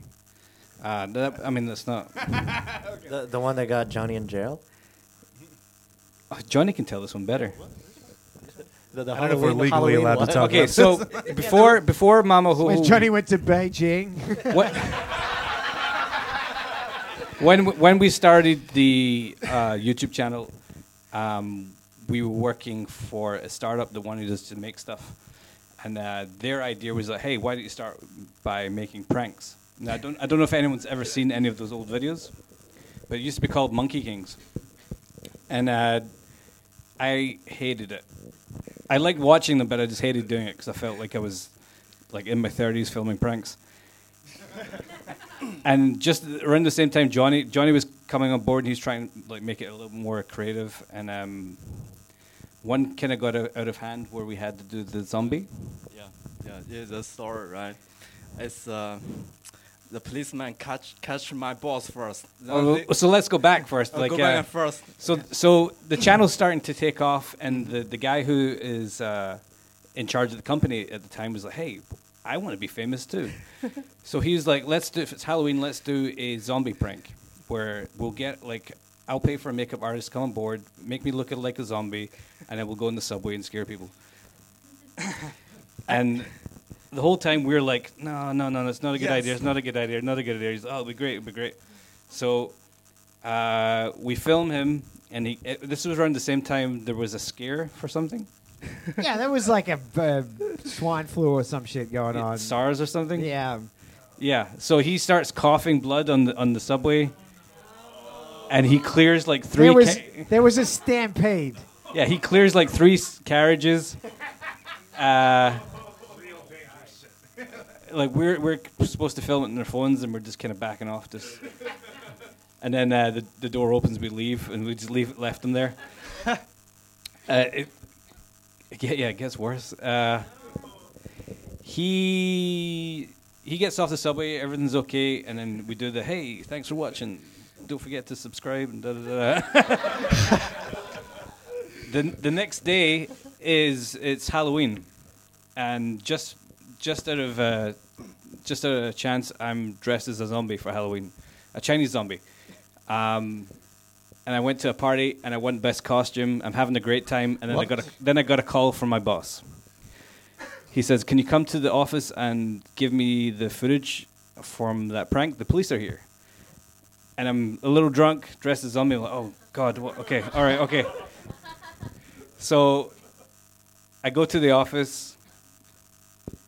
Uh, that, I mean, that's not. The, the one that got Johnny in jail? Oh, Johnny can tell this one better. The, the I don't know if we're legally Halloween allowed to talk Okay, so before before Mama Ho, When Johnny went to Beijing. what, when when we started the uh, YouTube channel, um, we were working for a startup that wanted us to make stuff, and uh, their idea was like, "Hey, why don't you start by making pranks?" Now, I don't I don't know if anyone's ever seen any of those old videos, but it used to be called Monkey Kings, and uh, I hated it. I liked watching them, but I just hated doing it because I felt like I was like in my 30s filming pranks. and just around the same time, Johnny Johnny was coming on board, and he's trying to like make it a little more creative. And um, one kind of got out, out of hand where we had to do the zombie. Yeah, yeah, yeah. The story, right? It's uh, the policeman catch catch my boss first. Oh, so let's go back first. Oh, like go back uh, first. So so the channel's starting to take off, and the the guy who is uh, in charge of the company at the time was like, "Hey, I want to be famous too." so he's like, "Let's do if it's Halloween, let's do a zombie prank where we'll get like." I'll pay for a makeup artist to come on board, make me look like a zombie, and then we'll go in the subway and scare people. and the whole time we were like, no, no, no, that's not a good Yes. idea. It's not a good idea. Not a good idea. He's, oh, it'll be great. It'll be great. So uh, we film him, and he. It, this was around the same time there was a scare for something, yeah, there was like a uh, swine flu or some shit going on. SARS or something. Yeah. Yeah. So he starts coughing blood on the on the subway, and he clears like three. There was ca- there was a stampede. yeah, he clears like three s- carriages. Uh, like we're we're supposed to film it on their phones, and we're just kind of backing off just. And then uh, the the door opens, we leave, and we just leave left them there. uh, it, yeah, yeah, it gets worse. Uh, he he gets off the subway, everything's okay, and then we do the hey, thanks for watching. Don't forget to subscribe and da da da. the the next day is it's Halloween, and just just out of uh, just out of a chance, I'm dressed as a zombie for Halloween, a Chinese zombie. Um, and I went to a party and I won best costume. I'm having a great time, and then I got a, then I got a call from my boss. He says, "Can you come to the office and give me the footage from that prank? The police are here." And I'm a little drunk, dressed as a zombie. I'm like, oh God, what? okay, all right, okay. So I go to the office,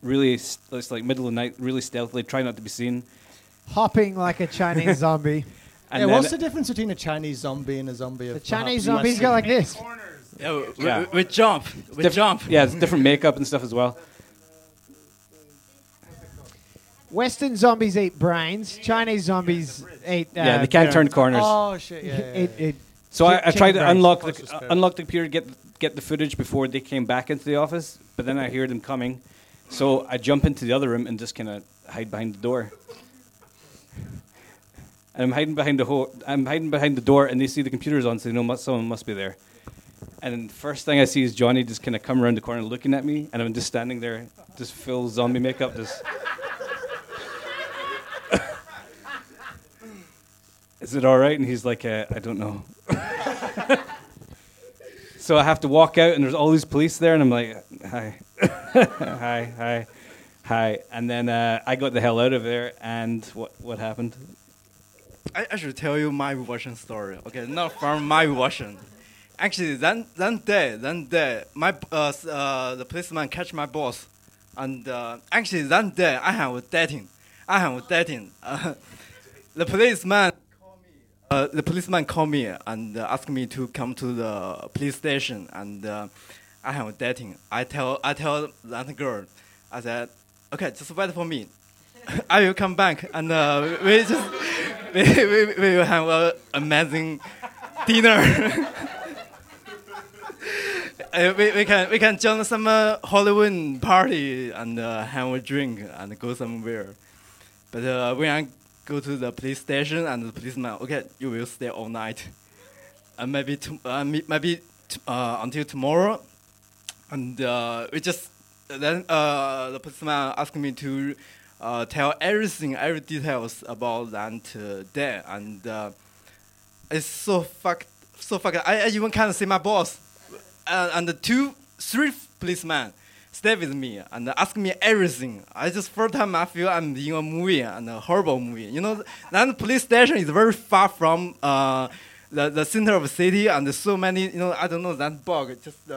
really, s- it's like middle of the night, really stealthily, try not to be seen. Hopping like a Chinese zombie. And yeah, then- what's the difference between a Chinese zombie and a zombie? The of Chinese perhaps zombies US go like this. Yeah, we, Yeah. we, we jump. With Diff- jump. Yeah, it's different makeup and stuff as well. Western zombies eat brains. Chinese zombies eat. Uh, yeah, they can't turn corners. Oh shit! Yeah. yeah, yeah. It, it, So I, I chicken tried to brains. unlock Close the to uh, spell. unlock the computer, get get the footage before they came back into the office. But then I hear them coming, so I jump into the other room and just kind of hide behind the door. And I'm hiding behind the ho- I'm hiding behind the door, and they see the computer's on, so they know mu- someone must be there. And then first thing I see is Johnny just kind of come around the corner looking at me, and I'm just standing there, just full zombie makeup, just. Is it all right? And he's like, uh, I don't know. so I have to walk out, and there's all these police there, and I'm like, hi, hi, hi, hi. And then uh, I got the hell out of there, and what what happened? I, I should tell you my version story. Okay, not from my version. Actually, that that day, that day, my uh, uh the policeman catch my boss, and uh, actually that day I have dating, I have dating. Uh, the policeman, uh, the policeman called me and uh, asked me to come to the police station, and uh, I have dating. I tell I tell that girl, I said, okay, just wait for me. I will come back and uh, we just we, we, we will have an amazing dinner. Uh, we, we can we can join some uh, Halloween party and uh, have a drink and go somewhere. But uh, when I go to the police station and the policeman, okay, you will stay all night, and maybe to, uh, maybe t- uh, until tomorrow. And uh, we just then uh, the policeman asked me to uh, tell everything, every details about that day, and uh, it's so fucked, so fucked. I, I even can't see my boss, uh, and the two, three policemen stay with me and ask me everything. I just first time I feel I'm in a movie and a horrible movie. You know, that police station is very far from uh, the the center of the city, and so many. You know, I don't know that bug. Just uh,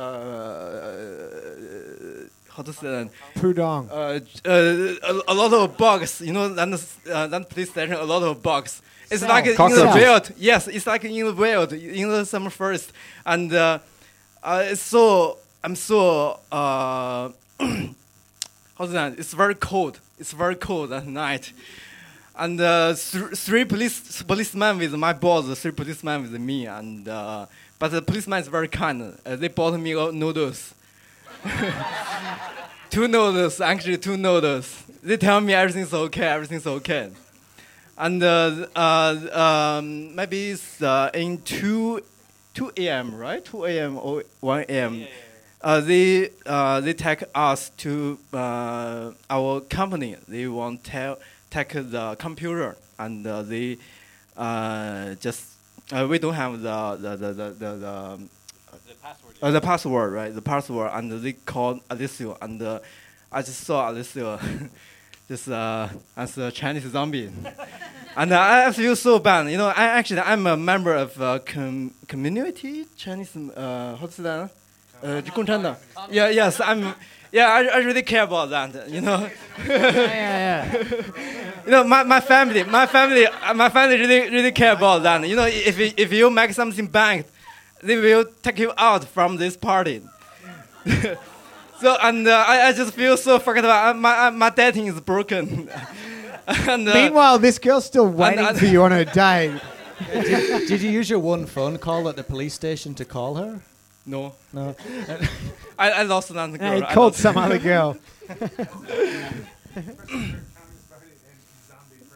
how to say that? Pudong. Uh, uh, a, a lot of bugs. You know, that uh, that police station a lot of bugs. It's like in the wild. Yes, it's like in the wild in the summer forest. and uh, uh, it's so I'm so uh, how's that? It's very cold. It's very cold at night, and uh, th- three police policemen with my boss, three policemen with me, and uh, but the policeman is very kind. Uh, they bought me noodles. two noodles, actually two noodles. They tell me everything's okay, everything's okay. And uh, uh, um, maybe it's uh, in 2, 2 a.m., right? 2 a.m. or 1 a.m. Uh, they, uh, they take us to uh, our company. They want to take the computer and uh, they uh, just uh, we don't have the the the the, the, the password. Uh, the password, right? The password, and they called Alessio, and uh, I just saw Alessio, just uh, as a Chinese zombie, and I feel so bad. You know, I actually I'm a member of uh, com community Chinese. Uh, what's that? Uh, yeah, yes, I'm. Yeah, I, I really care about that. You know. yeah, yeah. yeah. you know, my, my family, my family, uh, my family really really care about that. You know, if you, if you make something bad, they will take you out from this party. so and uh, I, I just feel so fucked up. My uh, my dating is broken. and, uh, Meanwhile, this girl's still waiting and- for you on her day. did, did you use your one phone call at the police station to call her? No. No. I, I lost another girl. No, he I called some other girl.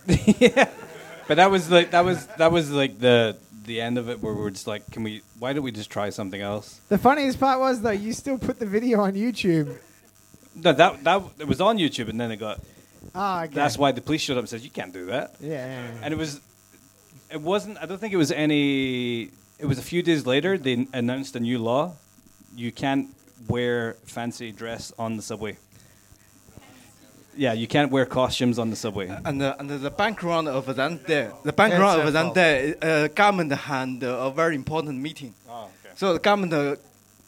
yeah. But that was like that was that was like the the end of it where we were just like, can we? Why don't we just try something else? The funniest part was though, you still put the video on YouTube. No, that that it was on YouTube, and then it got. Oh, okay. That's why the police showed up and said, "You can't do that." Yeah, yeah, yeah. And it was, it wasn't. I don't think it was any. It was a few days later they announced a new law. You can't wear fancy dress on the subway. Yeah, you can't wear costumes on the subway. And the, and the background of that day, the background of your that day, uh, government had a very important meeting. Oh, So the government uh,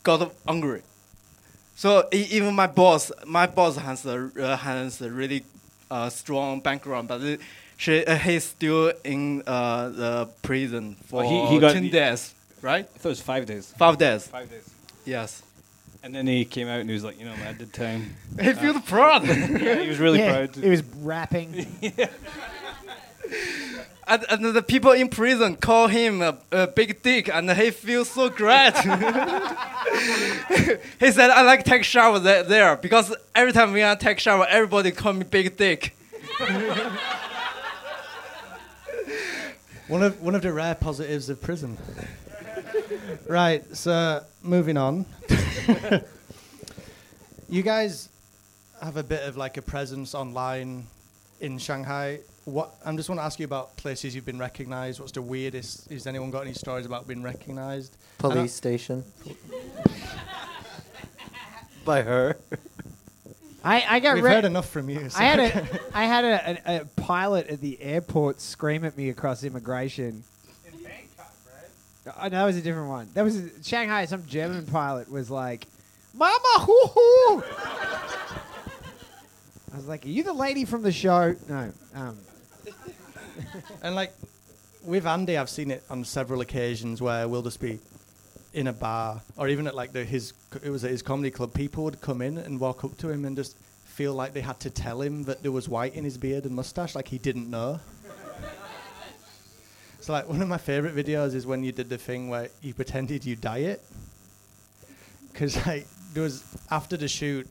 got angry. So e- even my boss, my boss has a uh, has a really uh, strong background, but it, she, uh, he's still in uh, the prison for Oh, he- he got- ten days, right? I thought it was five days. Five days. Five days. Yes. And then he came out and he was like, you know, man, I did time. He feels proud. yeah, he was really Yeah, proud. He was rapping. And, and the people in prison call him a, a big dick, and he feels so great. he said, "I like take shower there, there because every time we I take shower, everybody call me big dick." One of one of the rare positives of prison. right, so moving on. you guys have a bit of like a presence online in Shanghai. What I'm just want to ask you about places you've been recognized. What's the weirdest? Has anyone got any stories about being recognized? Police station. By her. I, I got We've re- heard enough from you. so- I had a I had a, a, a pilot at the airport scream at me across immigration. In Bangkok, right? Oh, no, that was a different one. That was Shanghai. Some German pilot was like, "Mama, hoo hoo." I was like, "Are you the lady from the show?" No. Um, and like with Andy, I've seen it on several occasions where we'll just be in a bar or even at like the his it was at his comedy club. People would come in and walk up to him and just feel like they had to tell him that there was white in his beard and mustache, like he didn't know. so like one of my favorite videos is when you did the thing where you pretended you diet. Because like there was after the shoot,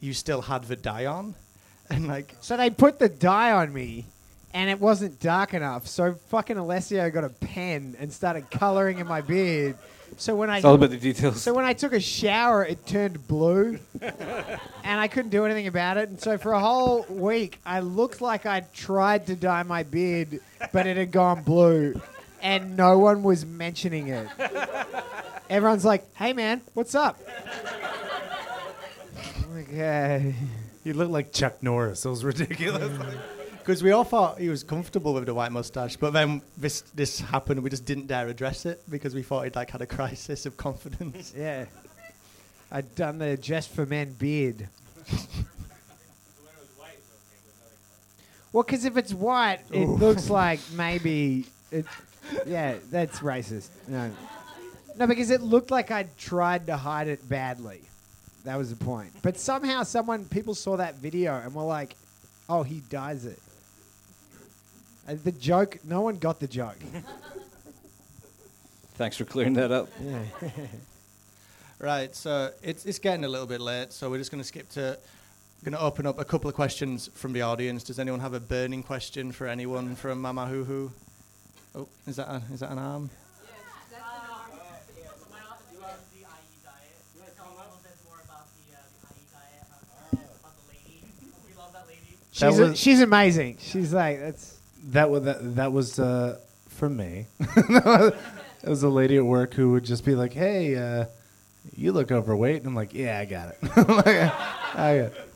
you still had the dye on, and like so they put the dye on me, and it wasn't dark enough. So fucking Alessio got a pen and started coloring in my beard. So when I It's all about the details. so when I took a shower, it turned blue, and I couldn't do anything about it. And so for a whole week, I looked like I'd tried to dye my beard, but it had gone blue, and no one was mentioning it. Everyone's like, "Hey, man, what's up?" Okay. You look like Chuck Norris. It was ridiculous. Because we all thought he was comfortable with the white mustache, but then this this happened we just didn't dare address it because we thought he'd like had a crisis of confidence. Yeah. I'd done the Just for Men beard. Well, because if it's white, it Ooh. looks like maybe it. Yeah, that's racist. No, no, because it looked like I'd tried to hide it badly. That was the point. But somehow, someone people saw that video and were like, "Oh, he dyes it." And the joke, no one got the joke. Thanks for clearing that up. Yeah. Right, so it's it's getting a little bit late, so we're just going to skip to. Going to open up a couple of questions from the audience. Does anyone have a burning question for anyone from Mamahuhu? Oh, is that a, is that an arm? That She's, a- she's amazing. She's like that's. That was that, that was uh, from me. it was a lady at work who would just be like, "Hey, uh, you look overweight," and I'm like, "Yeah, I got it." Like, I got it.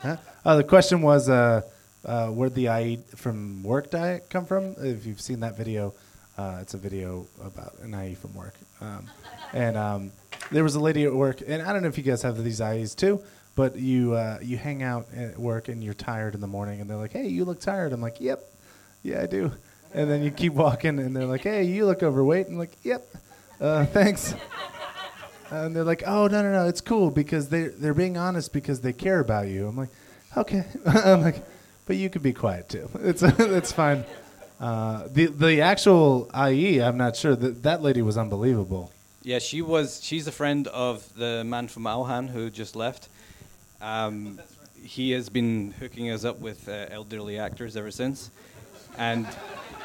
Huh? Uh, the question was, uh, uh, where'd the I from work diet come from? If you've seen that video, it's a video about an ayi from work. Um, and um, there was a lady at work, and I don't know if you guys have these ayis too, but you you hang out at work and you're tired in the morning, and they're like, "Hey, you look tired." I'm like, "Yep, yeah, I do." And then you keep walking, and they're like, "Hey, you look overweight." And I'm like, "Yep, uh, thanks." And they're like, "Oh no, no, no, it's cool because they're, they're being honest because they care about you." I'm like, "Okay." I'm like, "But you could be quiet too. It's it's fine." Uh, the the actual ayi, I'm not sure that that lady was unbelievable. Yeah, she was. She's a friend of the man from Alhan who just left. Um, he has been hooking us up with uh, elderly actors ever since, and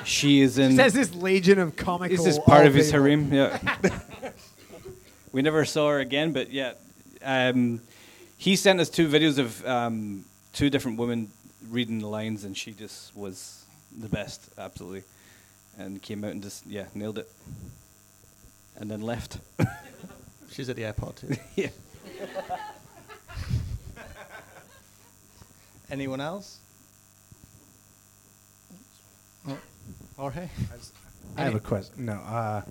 she is in. There's this legion of comical. Is this is part old of his people. harem? Yeah. we never saw her again, but yeah, um, he sent us two videos of um, two different women reading the lines, and she just was the best, absolutely, and came out and just yeah nailed it, and then left. She's at the airport too. yeah. Anyone else? Jorge? I have a question. No, uh,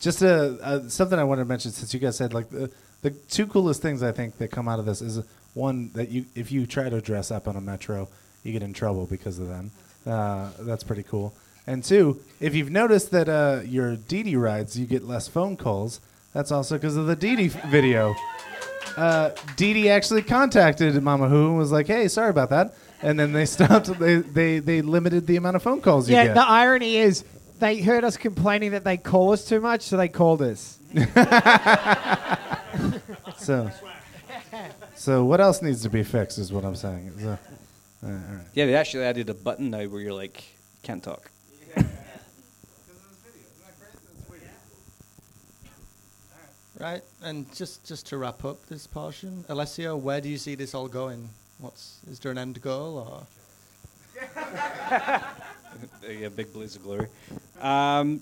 just a, uh, something I wanted to mention since you guys said like the the two coolest things I think that come out of this is uh, one that you if you try to dress up on a metro, you get in trouble because of them. Uh, that's pretty cool. And two, if you've noticed that uh, your Didi rides, you get less phone calls. That's also because of the Didi f- video. Uh, Didi actually contacted Mama Who and was like, "Hey, sorry about that," and then they stopped. They they they limited the amount of phone calls you get. Yeah, get. the irony is they heard us complaining that they call us too much, so they called us. So, so what else needs to be fixed is what I'm saying. So, uh, all right. Yeah, they actually added a button now where you're like can't talk. Right, and just just to wrap up this portion, Alessio, where do you see this all going? What's is there an end goal or? yeah, big blaze of glory. Um,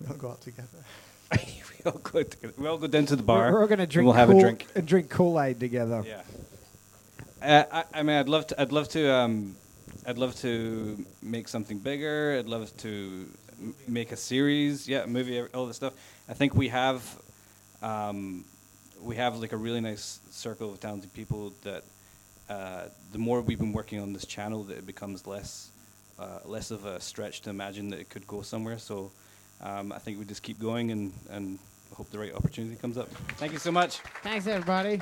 we all go out together. we all go together. We all go down to the bar. We're, we're all going to drink. We'll have Kool- a drink. and drink Kool Aid together. Yeah. Uh, I, I mean, I'd love to. I'd love to. Um, I'd love to make something bigger. I'd love to m- make a series. Yeah, a movie. All this stuff. I think we have. Um, we have like a really nice circle of talented people that. The more we've been working on this channel, that it becomes less. Uh, less of a stretch to imagine that it could go somewhere. So, um, I think we just keep going and and hope the right opportunity comes up. Thank you so much. Thanks, everybody.